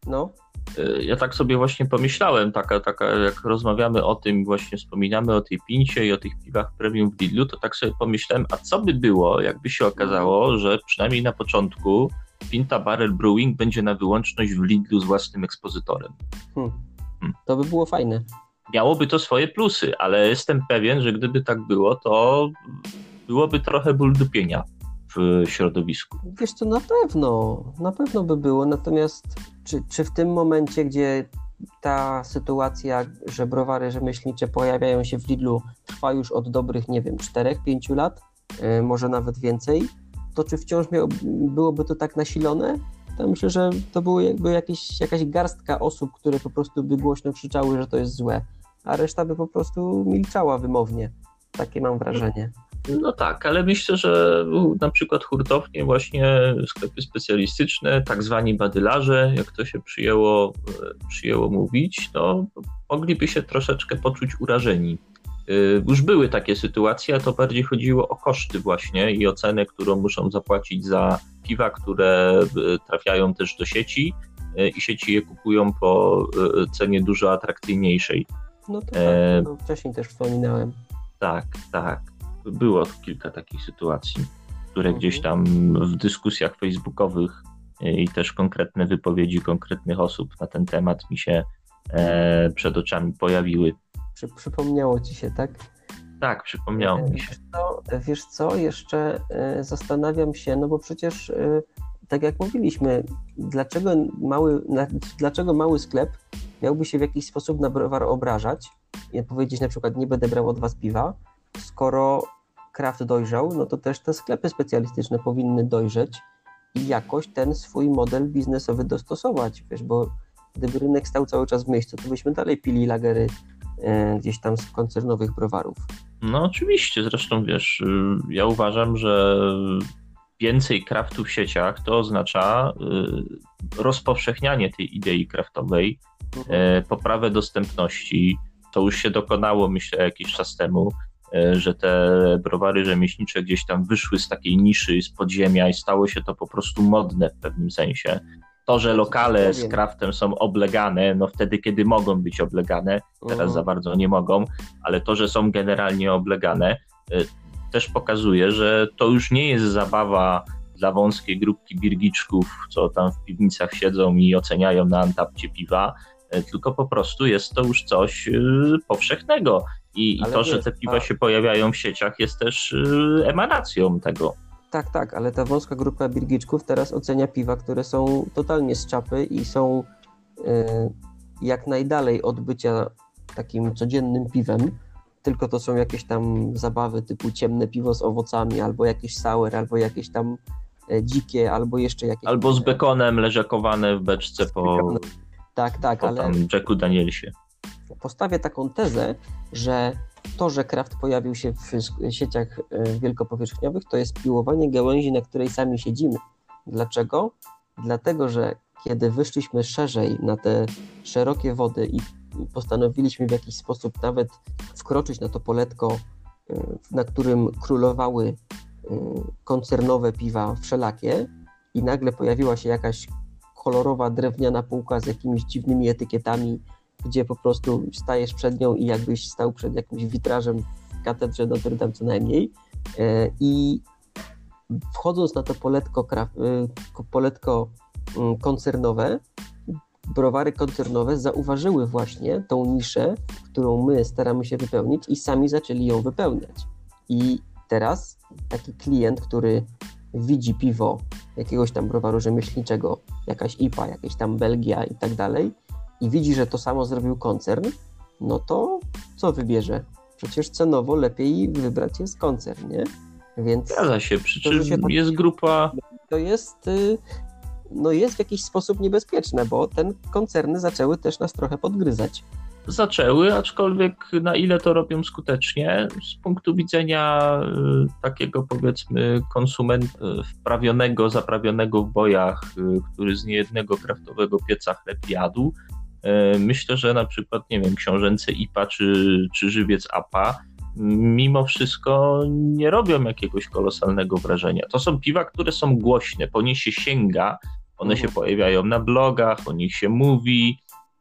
No. Y, ja tak sobie właśnie pomyślałem, taka, taka, jak rozmawiamy o tym, właśnie wspominamy o tej pincie i o tych piwach premium w Lidlu, to tak sobie pomyślałem, a co by było, jakby się okazało, że przynajmniej na początku Pinta Barrel Brewing będzie na wyłączność w Lidlu z własnym ekspozytorem. Hmm. Hmm. To by było fajne. Miałoby to swoje plusy, ale jestem pewien, że gdyby tak było, to byłoby trochę ból dupienia w środowisku. Wiesz co, na pewno, na pewno by było, natomiast czy, czy w tym momencie, gdzie ta sytuacja, że browary rzemieślnicze pojawiają się w Lidlu trwa już od dobrych, nie wiem, 4-5 lat, yy, może nawet więcej, to czy wciąż miał, byłoby to tak nasilone? To myślę, że to były jakby jakieś, jakaś garstka osób, które po prostu by głośno krzyczały, że to jest złe, a reszta by po prostu milczała wymownie. Takie mam wrażenie. No tak, ale myślę, że na przykład hurtownie, właśnie sklepy specjalistyczne, tak zwani badylarze, jak to się przyjęło, e, przyjęło mówić, to mogliby się troszeczkę poczuć urażeni. E, już były takie sytuacje, a to bardziej chodziło o koszty właśnie i o cenę, którą muszą zapłacić za piwa, które e, trafiają też do sieci i sieci je kupują po cenie dużo atrakcyjniejszej. No to tak, no, wcześniej też wspominałem. Tak, tak było kilka takich sytuacji, które mhm. gdzieś tam w dyskusjach facebookowych e, i też konkretne wypowiedzi konkretnych osób na ten temat mi się e, przed oczami pojawiły. Przy, przypomniało ci się, tak? Tak, przypomniało mi się. Wiesz co, wiesz co, jeszcze e, zastanawiam się, no bo przecież e, tak jak mówiliśmy, dlaczego mały, dlaczego mały sklep miałby się w jakiś sposób na browar obrażać i powiedzieć na przykład nie będę brał od was piwa, skoro kraft dojrzał, no to też te sklepy specjalistyczne powinny dojrzeć i jakoś ten swój model biznesowy dostosować, wiesz, bo gdyby rynek stał cały czas w miejscu, to byśmy dalej pili lagery e, gdzieś tam z koncernowych browarów. No oczywiście, zresztą wiesz, y, ja uważam, że więcej kraftu w sieciach to oznacza y, rozpowszechnianie tej idei kraftowej, mhm. E, poprawę dostępności. To już się dokonało, myślę, jakiś czas temu. E, że te browary rzemieślnicze gdzieś tam wyszły z takiej niszy, z podziemia i stało się to po prostu modne w pewnym sensie. To, że lokale z kraftem są oblegane, no wtedy, kiedy mogą być oblegane, teraz mhm. za bardzo nie mogą, ale to, że są generalnie oblegane, e, też pokazuje, że to już nie jest zabawa dla wąskiej grupki birgiczków, co tam w piwnicach siedzą i oceniają na antapcie piwa, e, tylko po prostu jest to już coś powszechnego. I, i to, że te piwa a... się pojawiają w sieciach, jest też y, emanacją tego. Tak, tak, ale ta wąska grupa birgiczków teraz ocenia piwa, które są totalnie z czapy i są y, jak najdalej od bycia takim codziennym piwem, tylko to są jakieś tam zabawy typu ciemne piwo z owocami, albo jakieś sour, albo jakieś tam e, dzikie, albo jeszcze jakieś... Albo z bekonem leżakowane w beczce po... Tak, tak, po ale... Jacku Danielsie postawię taką tezę, że to, że kraft pojawił się w sieciach e, wielkopowierzchniowych, to jest piłowanie gałęzi, na której sami siedzimy. Dlaczego? Dlatego, że kiedy wyszliśmy szerzej na te szerokie wody i postanowiliśmy w jakiś sposób nawet wkroczyć na to poletko, e, na którym królowały e, koncernowe piwa wszelakie i nagle pojawiła się jakaś kolorowa drewniana półka z jakimiś dziwnymi etykietami, gdzie po prostu stajesz przed nią i jakbyś stał przed jakimś witrażem katedrze Notre Dame co najmniej e, i wchodząc na to poletko, e, poletko mm, koncernowe, browary koncernowe zauważyły właśnie tą niszę, którą my staramy się wypełnić i sami zaczęli ją wypełniać. I teraz taki klient, który widzi piwo jakiegoś tam browaru rzemieślniczego, jakaś IPA, jakieś tam Belgia i tak dalej, i widzi, że to samo zrobił koncern, no to co wybierze? Przecież cenowo lepiej wybrać jest koncern, nie? Więc Zgadza się, przy czym się tak, jest grupa... To jest, y, no jest w jakiś sposób niebezpieczne, bo ten koncerny zaczęły też nas trochę podgryzać. Zaczęły, aczkolwiek na ile to robią skutecznie, z punktu widzenia y, takiego powiedzmy konsumenta y, wprawionego, zaprawionego w bojach, który z niejednego kraftowego pieca chleb jadł, myślę, że na przykład, nie wiem, książęce IPA czy, czy żywiec APA mimo wszystko nie robią jakiegoś kolosalnego wrażenia. To są piwa, które są głośne, po nie się sięga, One się Mhm. pojawiają na blogach, o nich się mówi,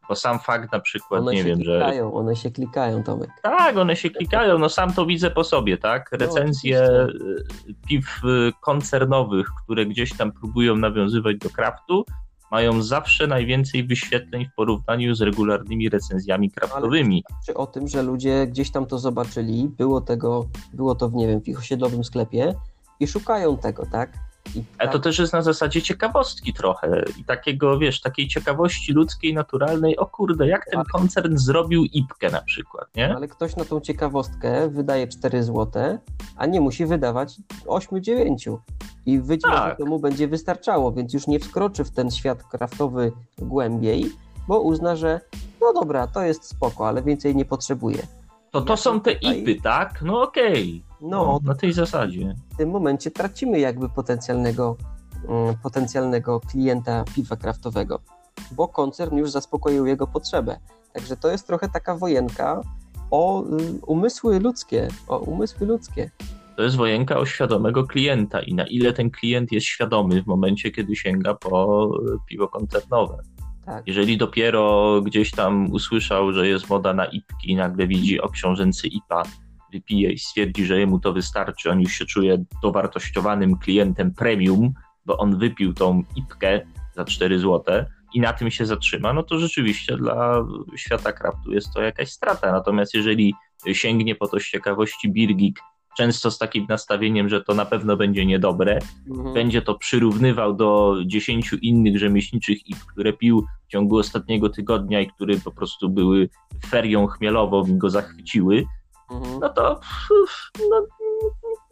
bo sam fakt na przykład, One nie wiem, że klikają, one się klikają, Tomek. tak, one się klikają, no sam to widzę po sobie, tak? No, Recenzje y, piw y, koncernowych, które gdzieś tam próbują nawiązywać do kraftu, mają zawsze najwięcej wyświetleń w porównaniu z regularnymi recenzjami kraftowymi. Czy o tym, że ludzie gdzieś tam to zobaczyli, było tego, było to w, nie wiem, w ich osiedlowym sklepie i szukają tego, tak? Ale to tak, też jest na zasadzie ciekawostki trochę i takiego, wiesz, takiej ciekawości ludzkiej, naturalnej, o kurde, jak ten koncern zrobił ipkę na przykład, nie? ale ktoś na tą ciekawostkę wydaje 4 zł, a nie musi wydawać 8-9. I być Tak. to mu będzie wystarczało, więc już nie wkroczy w ten świat kraftowy głębiej, bo uzna, że no dobra, to jest spoko, ale więcej nie potrzebuje. To to są te ipy, tak? No okej. No, na tej zasadzie. w tym momencie tracimy jakby potencjalnego, mm, potencjalnego klienta piwa kraftowego, bo koncern już zaspokoił jego potrzebę. Także to jest trochę taka wojenka o y, umysły ludzkie, o umysły ludzkie. To jest wojenka o świadomego klienta i na ile ten klient jest świadomy w momencie, kiedy sięga po y, piwo koncernowe. Tak. Jeżeli dopiero gdzieś tam usłyszał, że jest moda na ipki i nagle widzi o książęcy ipa, wypije i stwierdzi, że jemu to wystarczy, on już się czuje dowartościowanym klientem premium, bo on wypił tą ipkę za 4 zł i na tym się zatrzyma, no to rzeczywiście dla świata kraftu jest to jakaś strata. Natomiast jeżeli sięgnie po to z ciekawości Birgik, często z takim nastawieniem, że to na pewno będzie niedobre, Mhm. będzie to przyrównywał do 10 innych rzemieślniczych ip, które pił w ciągu ostatniego tygodnia i które po prostu były ferią chmielową i go zachwyciły. No to no,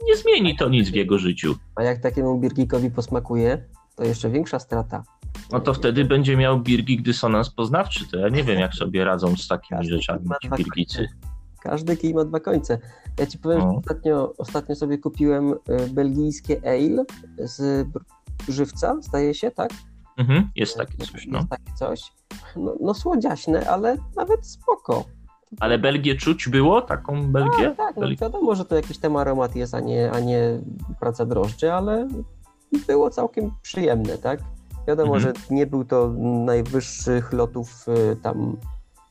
nie zmieni to nic w jego życiu. A jak takiemu Birgikowi posmakuje, to jeszcze większa strata. No to wtedy będzie miał Birgik dysonans poznawczy. To ja nie wiem, jak sobie radzą z takimi Każdy rzeczami ci Birgicy. Każdy kij ma dwa końce. Ja ci powiem, No. że ostatnio, ostatnio sobie kupiłem y, belgijskie ale z żywca, zdaje się, tak? Mhm, jest takie coś, no. Jest takie coś. No, no słodziaśne, ale nawet spoko. Ale Belgię czuć było? Taką Belgię? A, tak, no Belgię? wiadomo, że to jakiś tam aromat jest, a nie, a nie praca drożdży, ale było całkiem przyjemne, tak? Wiadomo, Mhm. że nie był to najwyższych lotów y, tam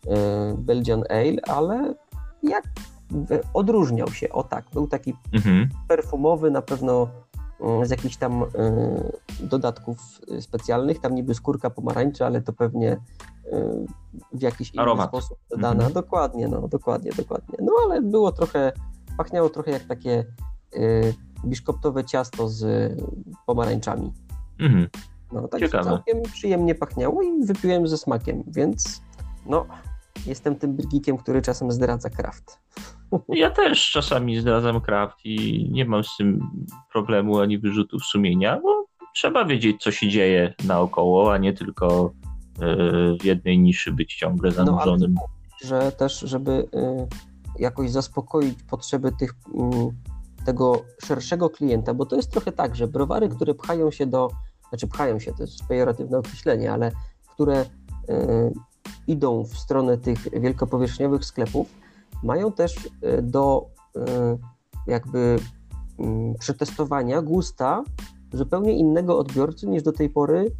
y, Belgian Ale, ale jak odróżniał się, o tak, był taki Mhm. perfumowy, na pewno z jakichś tam y, dodatków y, specjalnych, tam niby skórka pomarańczy, ale to pewnie w jakiś inny Aromat. sposób dodana. Mhm. Dokładnie, no, dokładnie, dokładnie. No ale było trochę, pachniało trochę jak takie biszkoptowe ciasto z pomarańczami. Mhm. No, tak Ciekawe. całkiem przyjemnie pachniało i wypiłem ze smakiem, więc no, jestem tym Birgikiem, który czasem zdradza kraft. Ja też czasami zdradzam kraft i nie mam z tym problemu ani wyrzutów sumienia, bo trzeba wiedzieć, co się dzieje naokoło, a nie tylko e, w jednej niszy być ciągle No, zanurzonym. że też, żeby y, jakoś zaspokoić potrzeby tych, mm, tego szerszego klienta, bo to jest trochę tak, że browary, które pchają się do, znaczy pchają się, to jest pejoratywne określenie, ale które y, idą w stronę tych wielkopowierzchniowych sklepów, mają też y, do y, jakby mm, przetestowania gusta zupełnie innego odbiorcy niż do tej pory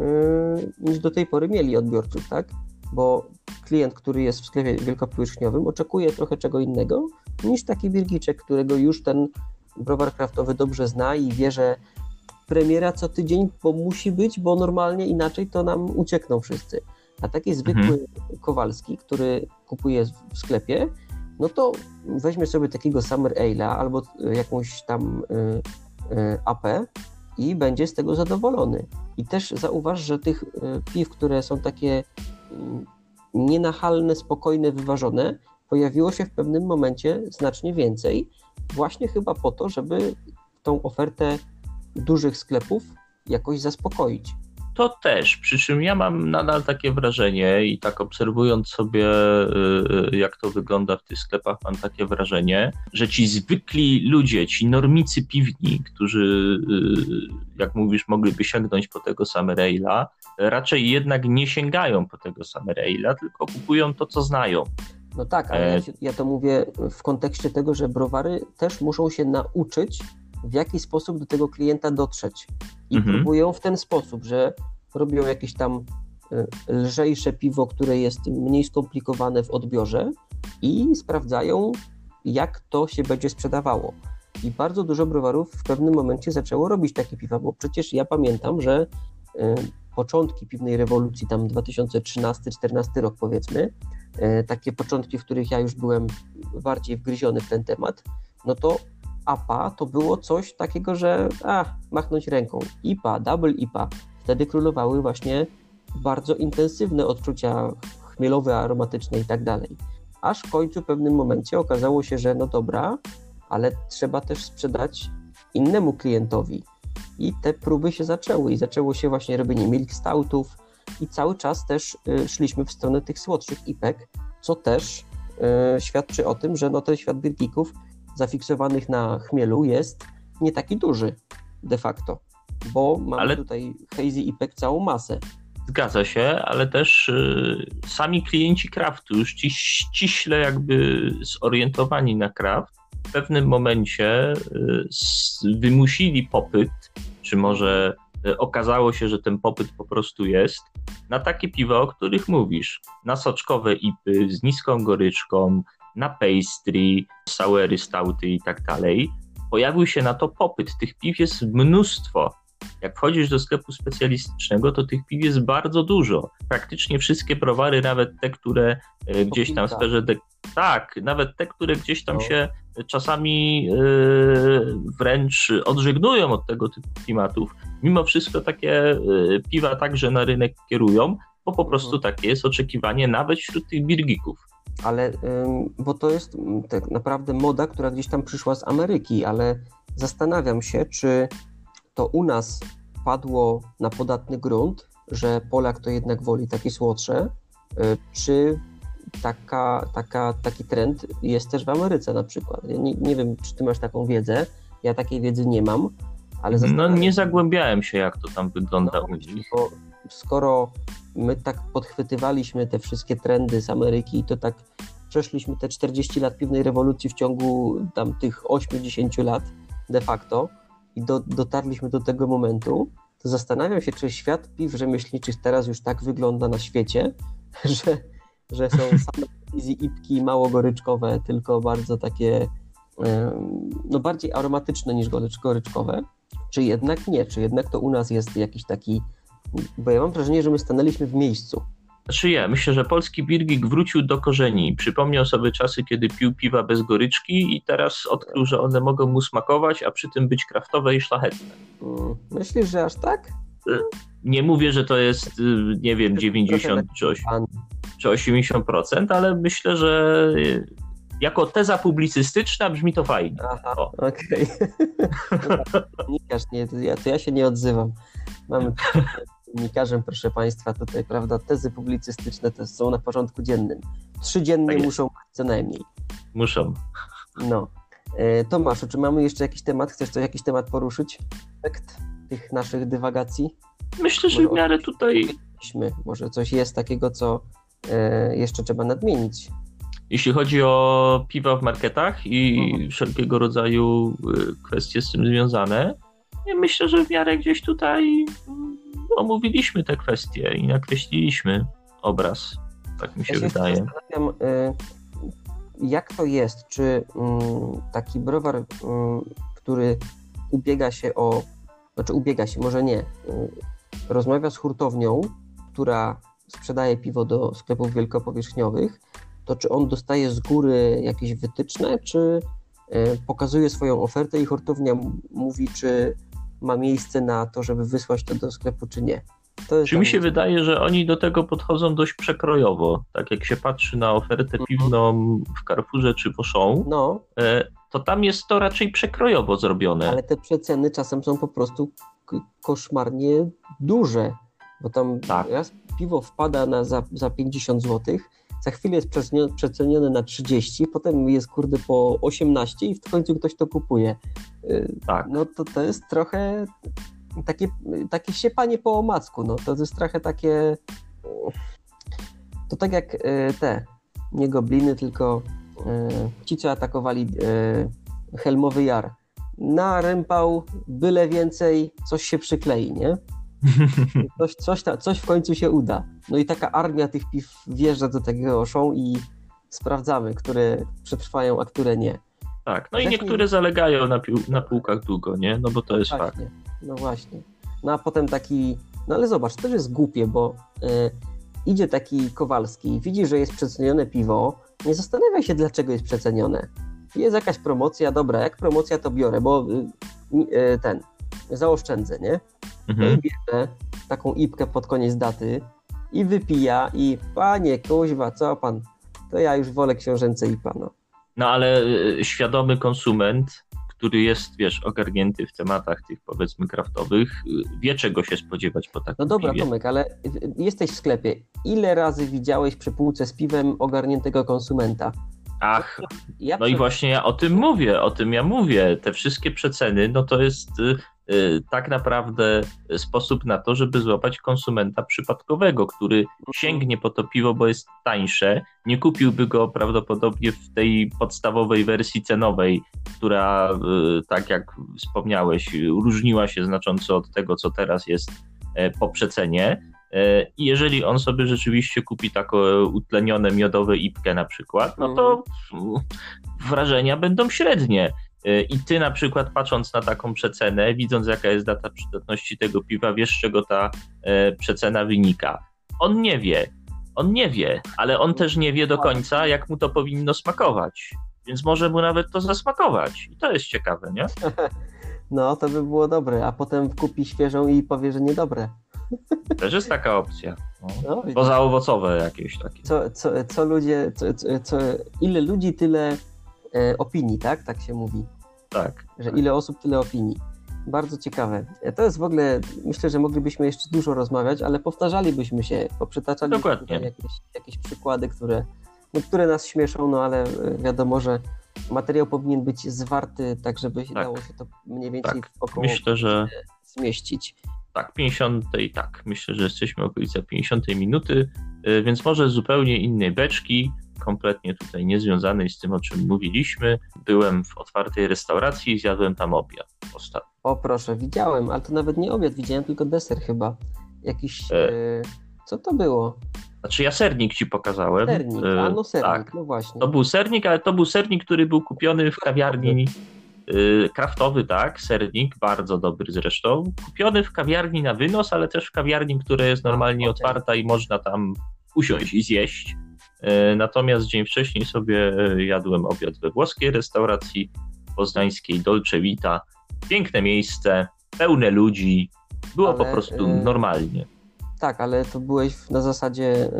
y, niż do tej pory mieli odbiorców, tak? Bo klient, który jest w sklepie wielkopowierzchniowym, oczekuje trochę czego innego niż taki birgiczek, którego już ten browar kraftowy dobrze zna i wie, że premiera co tydzień, bo musi być, bo normalnie inaczej to nam uciekną wszyscy. A taki zwykły Kowalski, który kupuje w sklepie, no to weźmie sobie takiego Summer Ale'a albo y, jakąś tam y, y, AP i będzie z tego zadowolony. I też zauważ, że tych piw, które są takie mm, nienachalne, spokojne, wyważone, pojawiło się w pewnym momencie znacznie więcej, właśnie chyba po to, żeby tą ofertę dużych sklepów jakoś zaspokoić. To też, przy czym ja mam nadal takie wrażenie i tak obserwując sobie, y, y, jak to wygląda w tych sklepach, mam takie wrażenie, że ci zwykli ludzie, ci normicy piwni, którzy, y, jak mówisz, mogliby sięgnąć po tego Summer Ale'a, raczej jednak nie sięgają po tego Summer Ale'a, tylko kupują to, co znają. No tak, ale E, ja, się, ja to mówię w kontekście tego, że browary też muszą się nauczyć, w jaki sposób do tego klienta dotrzeć. I Mhm. próbują w ten sposób, że robią jakieś tam y, lżejsze piwo, które jest mniej skomplikowane w odbiorze i sprawdzają, jak to się będzie sprzedawało. I bardzo dużo browarów w pewnym momencie zaczęło robić takie piwa, bo przecież ja pamiętam, że y, początki piwnej rewolucji, tam 2013-2014 rok powiedzmy, y, takie początki, w których ja już byłem bardziej wgryziony w ten temat, no to APA to było coś takiego, że a, machnąć ręką. IPA, double IPA, wtedy królowały właśnie bardzo intensywne odczucia chmielowe, aromatyczne i tak dalej. Aż w końcu w pewnym momencie okazało się, że no dobra, ale trzeba też sprzedać innemu klientowi. I te próby się zaczęły i zaczęło się właśnie robienie milk stoutów i cały czas też y, szliśmy w stronę tych słodszych ipek, co też y, świadczy o tym, że no ten świat birkików zafiksowanych na chmielu jest nie taki duży de facto, bo mamy ale... tutaj hazy ipek całą masę. Zgadza się, ale też y, sami klienci craftu już ci ściśle jakby zorientowani na craft w pewnym momencie y, wymusili popyt, czy może y, okazało się, że ten popyt po prostu jest, na takie piwa, o których mówisz. Na soczkowe ipy z niską goryczką, na pastry, sauery, stauty i tak dalej. Pojawił się na to popyt. Tych piw jest mnóstwo. Jak wchodzisz do sklepu specjalistycznego, to tych piw jest bardzo dużo. Praktycznie wszystkie browary, nawet te, które e, gdzieś tam w sferze. De... Tak, nawet te, które gdzieś tam no. się czasami yy, wręcz odżegnują od tego typu klimatów, mimo wszystko takie yy, piwa także na rynek kierują, bo po prostu mhm. takie jest oczekiwanie nawet wśród tych birgików. Ale, bo to jest tak naprawdę moda, która gdzieś tam przyszła z Ameryki, ale zastanawiam się, czy to u nas padło na podatny grunt, że Polak to jednak woli takie słodsze, y, czy taka, taka, taki trend jest też w Ameryce na przykład. Ja nie, nie wiem, czy ty masz taką wiedzę, ja takiej wiedzy nie mam, ale No nie zagłębiałem się, jak to tam wygląda no, u nich. Bo skoro my tak podchwytywaliśmy te wszystkie trendy z Ameryki i to tak przeszliśmy te 40 lat piwnej rewolucji w ciągu tam tych 8-10 lat de facto, i do, dotarliśmy do tego momentu, to zastanawiam się, czy świat piw rzemieślniczych teraz już tak wygląda na świecie, że, że są same easy ipki mało goryczkowe, tylko bardzo takie no bardziej aromatyczne niż goryczkowe, czy jednak nie, czy jednak to u nas jest jakiś taki, bo ja mam wrażenie, że my stanęliśmy w miejscu, znaczy ja, myślę, że polski birgik wrócił do korzeni. Przypomniał sobie czasy, kiedy pił piwa bez goryczki i teraz odkrył, że one mogą mu smakować, a przy tym być kraftowe i szlachetne. Mm, myślisz, że aż tak? Y, nie mówię, że to jest, y, nie wiem, 90 czy 80%, ale myślę, że y, jako teza publicystyczna brzmi to fajnie. Aha, okej. Okay. nie, to ja, to ja się nie odzywam. Mamy dziennikarzem, proszę Państwa, tutaj, prawda, tezy publicystyczne to są na porządku dziennym. Trzy dziennie tak muszą co najmniej. Muszą. No. E, Tomaszu, czy mamy jeszcze jakiś temat? Chcesz coś, jakiś temat poruszyć? Efekt tych naszych dywagacji? Myślę, że w miarę tutaj... Może coś jest takiego, co e, jeszcze trzeba nadmienić. Jeśli chodzi o piwa w marketach i mhm. wszelkiego rodzaju y, kwestie z tym związane, myślę, że w miarę gdzieś tutaj omówiliśmy te kwestie i nakreśliliśmy obraz. Tak mi się, ja się wydaje. Zastanawiam, y, jak to jest? Czy mm, taki browar, mm, który ubiega się o, znaczy ubiega się, może nie, y, rozmawia z hurtownią, która sprzedaje piwo do sklepów wielkopowierzchniowych, to czy on dostaje z góry jakieś wytyczne, czy y, pokazuje swoją ofertę i hurtownia mówi, czy ma miejsce na to, żeby wysłać to do sklepu, czy nie. czy mi się wydaje, że oni do tego podchodzą dość przekrojowo. Tak jak się patrzy na ofertę mhm. piwną w Carrefourze czy w Auchan, no. E, to tam jest to raczej przekrojowo zrobione. Ale te przeceny czasem są po prostu koszmarnie duże, bo tam tak. raz piwo wpada na za, za 50 zł, za chwilę jest przecenione na 30, potem jest kurde po 18 i w końcu ktoś to kupuje. Y, tak. No to to jest trochę takie, takie siepanie po omacku, no to jest trochę takie to tak jak y, te, nie gobliny, tylko y, ci, co atakowali Helmowy Jar. Na rympał byle więcej coś się przyklei, nie? Coś, coś, ta, coś w końcu się uda. No i taka armia tych piw wjeżdża do tego show i sprawdzamy, które przetrwają, a które nie. Tak, no i niektóre zalegają na, pił, na półkach długo, nie? No bo to jest właśnie, fakt. No właśnie. No a potem taki, no ale zobacz, to też jest głupie, bo y, idzie taki Kowalski, widzi, że jest przecenione piwo, nie zastanawia się, dlaczego jest przecenione. Jest jakaś promocja, dobra, jak promocja to biorę, bo y, y, ten, zaoszczędzę, nie? Mhm. I bierze taką ipkę pod koniec daty i wypija i panie, kuźwa, co pan? To ja już wolę książęce IPA, no. No ale y, świadomy konsument, który jest, wiesz, ogarnięty w tematach tych powiedzmy kraftowych, y, wie czego się spodziewać po takim No dobra, piwie. Tomek, ale jesteś w sklepie. Ile razy widziałeś przy półce z piwem ogarniętego konsumenta? Ach, ja no i właśnie ja o tym mówię, o tym ja mówię. Te wszystkie przeceny, no to jest tak naprawdę sposób na to, żeby złapać konsumenta przypadkowego, który sięgnie po to piwo, bo jest tańsze, nie kupiłby go prawdopodobnie w tej podstawowej wersji cenowej, która, y, tak jak wspomniałeś, różniła się znacząco od tego, co teraz jest e, po przecenie E, I jeżeli on sobie rzeczywiście kupi taką utlenione miodowe ipkę na przykład, no to mhm. wrażenia będą średnie. E, I ty na przykład patrząc na taką przecenę, widząc jaka jest data przydatności tego piwa, wiesz z czego ta e, przecena wynika. On nie wie, on nie wie, ale on też nie wie do końca, jak mu to powinno smakować. Więc może mu nawet to zasmakować. I to jest ciekawe, nie? No, to by było dobre, a potem kupi świeżą i powie, że niedobre. Też jest taka opcja. No. No, Poza owocowe jakieś takie. Co, co, co ludzie, co, co, ile ludzi, tyle e, opinii, tak? Tak się mówi. Tak. Że ile osób, tyle opinii. Bardzo ciekawe. E, to jest w ogóle, myślę, że moglibyśmy jeszcze dużo rozmawiać, ale powtarzalibyśmy się, poprzytaczalibyśmy jakieś, jakieś przykłady, które, no, które nas śmieszą, no ale e, wiadomo, że materiał powinien być zwarty, tak żeby tak. dało się to mniej więcej tak. około Myślę, że zmieścić tak, 50 tak, myślę, że jesteśmy okolica 50 minuty, y, więc może zupełnie innej beczki, kompletnie tutaj niezwiązanej z tym, o czym mówiliśmy. Byłem w otwartej restauracji i zjadłem tam obiad ostatnio. O proszę, widziałem, ale to nawet nie obiad, widziałem tylko deser chyba. Jakiś, e... e co to było? Znaczy ja sernik ci pokazałem. Sernik, a no sernik, tak. no właśnie. To był sernik, ale to był sernik, który był kupiony w kawiarni Y, kraftowy, tak, sernik, bardzo dobry zresztą, kupiony w kawiarni na wynos, ale też w kawiarni, która jest normalnie okay. otwarta i można tam usiąść i zjeść. Y, natomiast dzień wcześniej sobie y, jadłem obiad we włoskiej restauracji poznańskiej Dolce Vita. Piękne miejsce, pełne ludzi, było ale, po prostu normalnie. Tak, ale to byłeś na zasadzie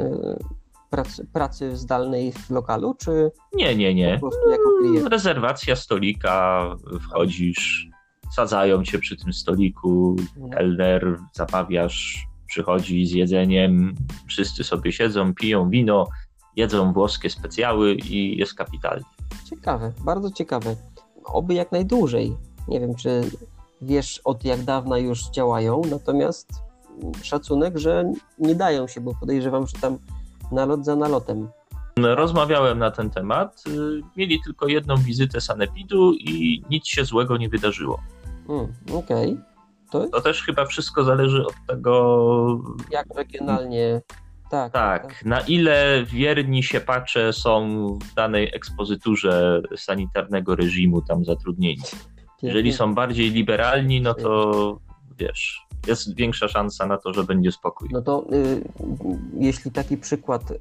pracy, pracy zdalnej w lokalu, czy nie, nie, nie. Po prostu jako klient? Rezerwacja stolika, wchodzisz, sadzają cię przy tym stoliku, mhm. kelner, zabawiasz, przychodzi z jedzeniem, wszyscy sobie siedzą, piją wino, jedzą włoskie specjały i jest kapitalnie. Ciekawe, bardzo ciekawe. Oby jak najdłużej. Nie wiem, czy wiesz od jak dawna już działają, natomiast szacunek, że nie dają się, bo podejrzewam, że tam nalot za nalotem. Rozmawiałem na ten temat. Y, mieli tylko jedną wizytę sanepidu i nic się złego nie wydarzyło. Mm, Okej. Okay. To, to, też chyba wszystko zależy od tego. Jak regionalnie. Tak, tak, tak, na ile wierni się patrzę są w danej ekspozyturze sanitarnego reżimu tam zatrudnieni. Jeżeli są bardziej liberalni, no to wiesz, jest większa szansa na to, że będzie spokój. No to y, jeśli taki przykład y,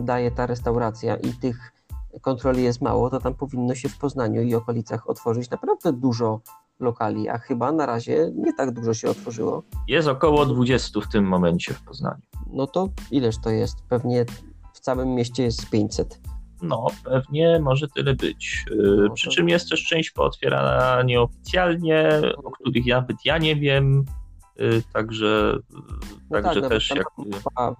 daje ta restauracja i tych kontroli jest mało, to tam powinno się w Poznaniu i okolicach otworzyć naprawdę dużo lokali, a chyba na razie nie tak dużo się otworzyło. Jest około 20 w tym momencie w Poznaniu. No to ileż to jest? Pewnie w całym mieście jest 500. No, pewnie może tyle być. Y, no, Przy czym jest też część pootwierana nieoficjalnie, o których nawet ja nie wiem. Y, także, no także tak, też jak.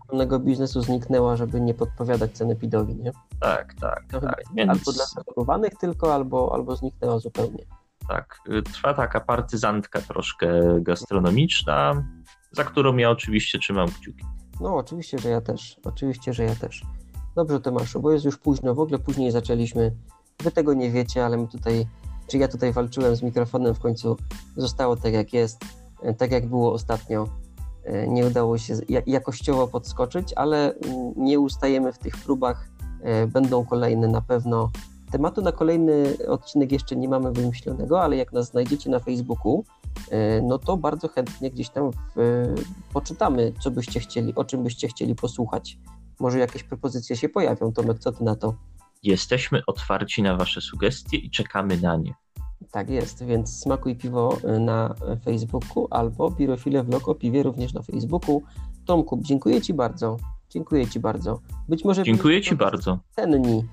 wolnego biznesu zniknęła, żeby nie podpowiadać ceny pidowi, nie? Tak, tak. To tak więc... Albo dla zachowanych tylko, albo, albo zniknęła zupełnie. Tak, y, trwa taka partyzantka troszkę gastronomiczna, za którą ja oczywiście trzymam kciuki. No, oczywiście, że ja też. Oczywiście, że ja też. Dobrze, Tomaszu, bo jest już późno. W ogóle później zaczęliśmy. Wy tego nie wiecie, ale my tutaj, czy ja tutaj walczyłem z mikrofonem, w końcu zostało tak jak jest tak jak było ostatnio. e, nie udało się jakościowo podskoczyć, ale mm, nie ustajemy w tych próbach. E, będą kolejne na pewno. Tematu na kolejny odcinek jeszcze nie mamy wymyślonego, ale jak nas znajdziecie na Facebooku, no to bardzo chętnie gdzieś tam w, poczytamy, co byście chcieli, o czym byście chcieli posłuchać. Może jakieś propozycje się pojawią. Tomek, co ty na to? Jesteśmy otwarci na Wasze sugestie i czekamy na nie. Tak jest, więc smakuj piwo y, na Facebooku albo Pirofile Vlog o piwie również na Facebooku. Tomku, dziękuję Ci bardzo. Dziękuję Ci bardzo. Być może dziękuję Ci bardzo. Cenni.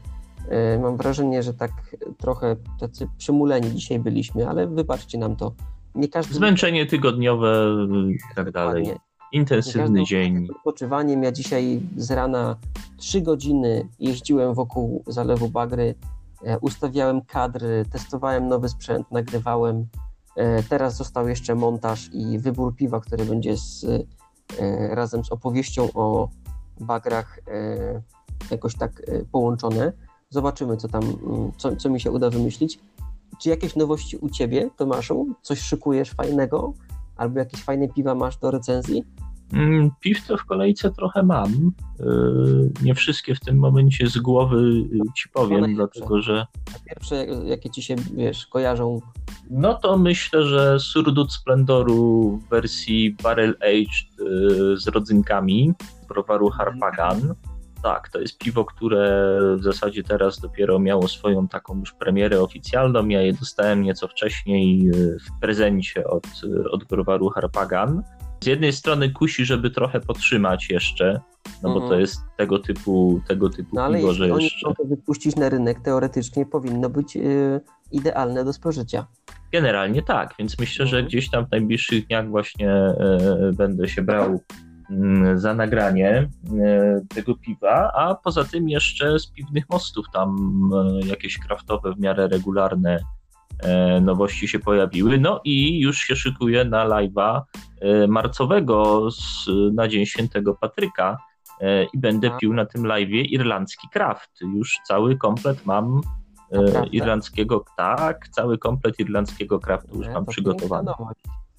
Y, mam wrażenie, że tak trochę tacy przymuleni dzisiaj byliśmy, ale wybaczcie nam to. Nie każdy Zmęczenie tygodniowe i tak dalej. Intensywny dzień. Odpoczywaniem. Ja dzisiaj z rana 3 godziny jeździłem wokół Zalewu Bagry E, ustawiałem kadry, testowałem nowy sprzęt, nagrywałem. E, teraz został jeszcze montaż i wybór piwa, który będzie z, e, razem z opowieścią o bagrach jakoś tak połączone. Zobaczymy, co tam, mm, co, co mi się uda wymyślić. Czy jakieś nowości u Ciebie, Tomaszu? Coś szykujesz fajnego? Albo jakieś fajne piwa masz do recenzji? Mm, piw to w kolejce trochę mam. Yy, nie wszystkie w tym momencie z głowy y, ci powiem, dlatego że. Pierwsze, jakie ci się wiesz, kojarzą. No to myślę, że Surdut Splendoru w wersji Barrel Aged y, z rodzynkami browaru Harpagan. Tak, to jest piwo, które w zasadzie teraz dopiero miało swoją taką już premierę oficjalną. Ja je dostałem nieco wcześniej y, w prezencie od, od browaru Harpagan. Z jednej strony kusi, żeby trochę podtrzymać jeszcze, no bo to mhm. jest tego typu, tego typu no, ale piwo, że oni jeszcze... to wypuścić na rynek, teoretycznie powinno być yy, idealne do spożycia. Generalnie tak, więc myślę, że mhm. gdzieś tam w najbliższych dniach właśnie yy, będę się brał za nagranie y, tego piwa, a poza tym jeszcze z piwnych mostów tam y, jakieś kraftowe w miarę regularne E, nowości się pojawiły. No i już się szykuje na live'a e, marcowego z, na Dzień Świętego Patryka e, i będę pił na tym live'ie irlandzki kraft. Już cały komplet mam irlandzkiego, tak, cały komplet irlandzkiego kraftu już mam przygotowany.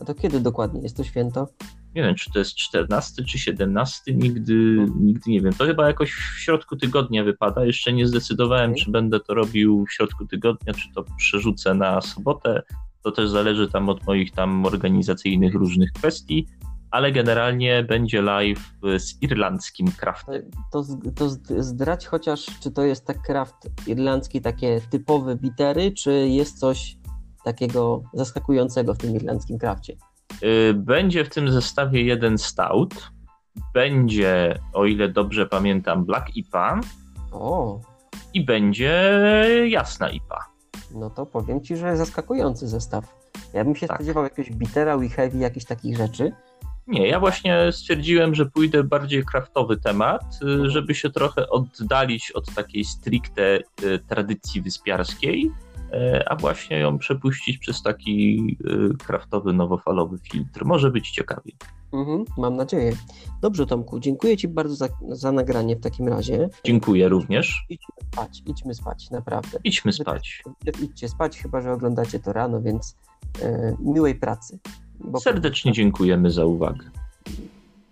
A to kiedy dokładnie jest to święto? Nie wiem, czy to jest 14 czy 17, nigdy, nigdy nie wiem. To chyba jakoś w środku tygodnia wypada. Jeszcze nie zdecydowałem, czy będę to robił w środku tygodnia, czy to przerzucę na sobotę. To też zależy tam od moich tam organizacyjnych różnych kwestii, ale generalnie będzie live z irlandzkim craftem. To, to zdrać chociaż, czy to jest tak craft irlandzki, takie typowe bitery, czy jest coś takiego zaskakującego w tym irlandzkim crafcie? Y, będzie w tym zestawie jeden stout. Będzie, o ile dobrze pamiętam, Black IPA. O. I będzie jasna IPA. No to powiem ci, że zaskakujący zestaw. Ja bym się tak. spodziewał jakiegoś bitera, we heavy, jakichś takich rzeczy. Nie, ja właśnie stwierdziłem, że pójdę bardziej kraftowy temat, y, mhm. żeby się trochę oddalić od takiej stricte y, tradycji wyspiarskiej a właśnie ją przepuścić przez taki e, kraftowy, nowofalowy filtr. Może być ciekawie. Mhm, mam nadzieję. Dobrze, Tomku, dziękuję Ci bardzo za, za nagranie w takim razie. Dziękuję również. Idźmy spać, idźmy spać, naprawdę. Idźmy spać. Idźcie spać, chyba że oglądacie to rano, więc e, miłej pracy. Serdecznie dziękujemy za uwagę.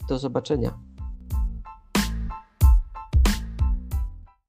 Do zobaczenia.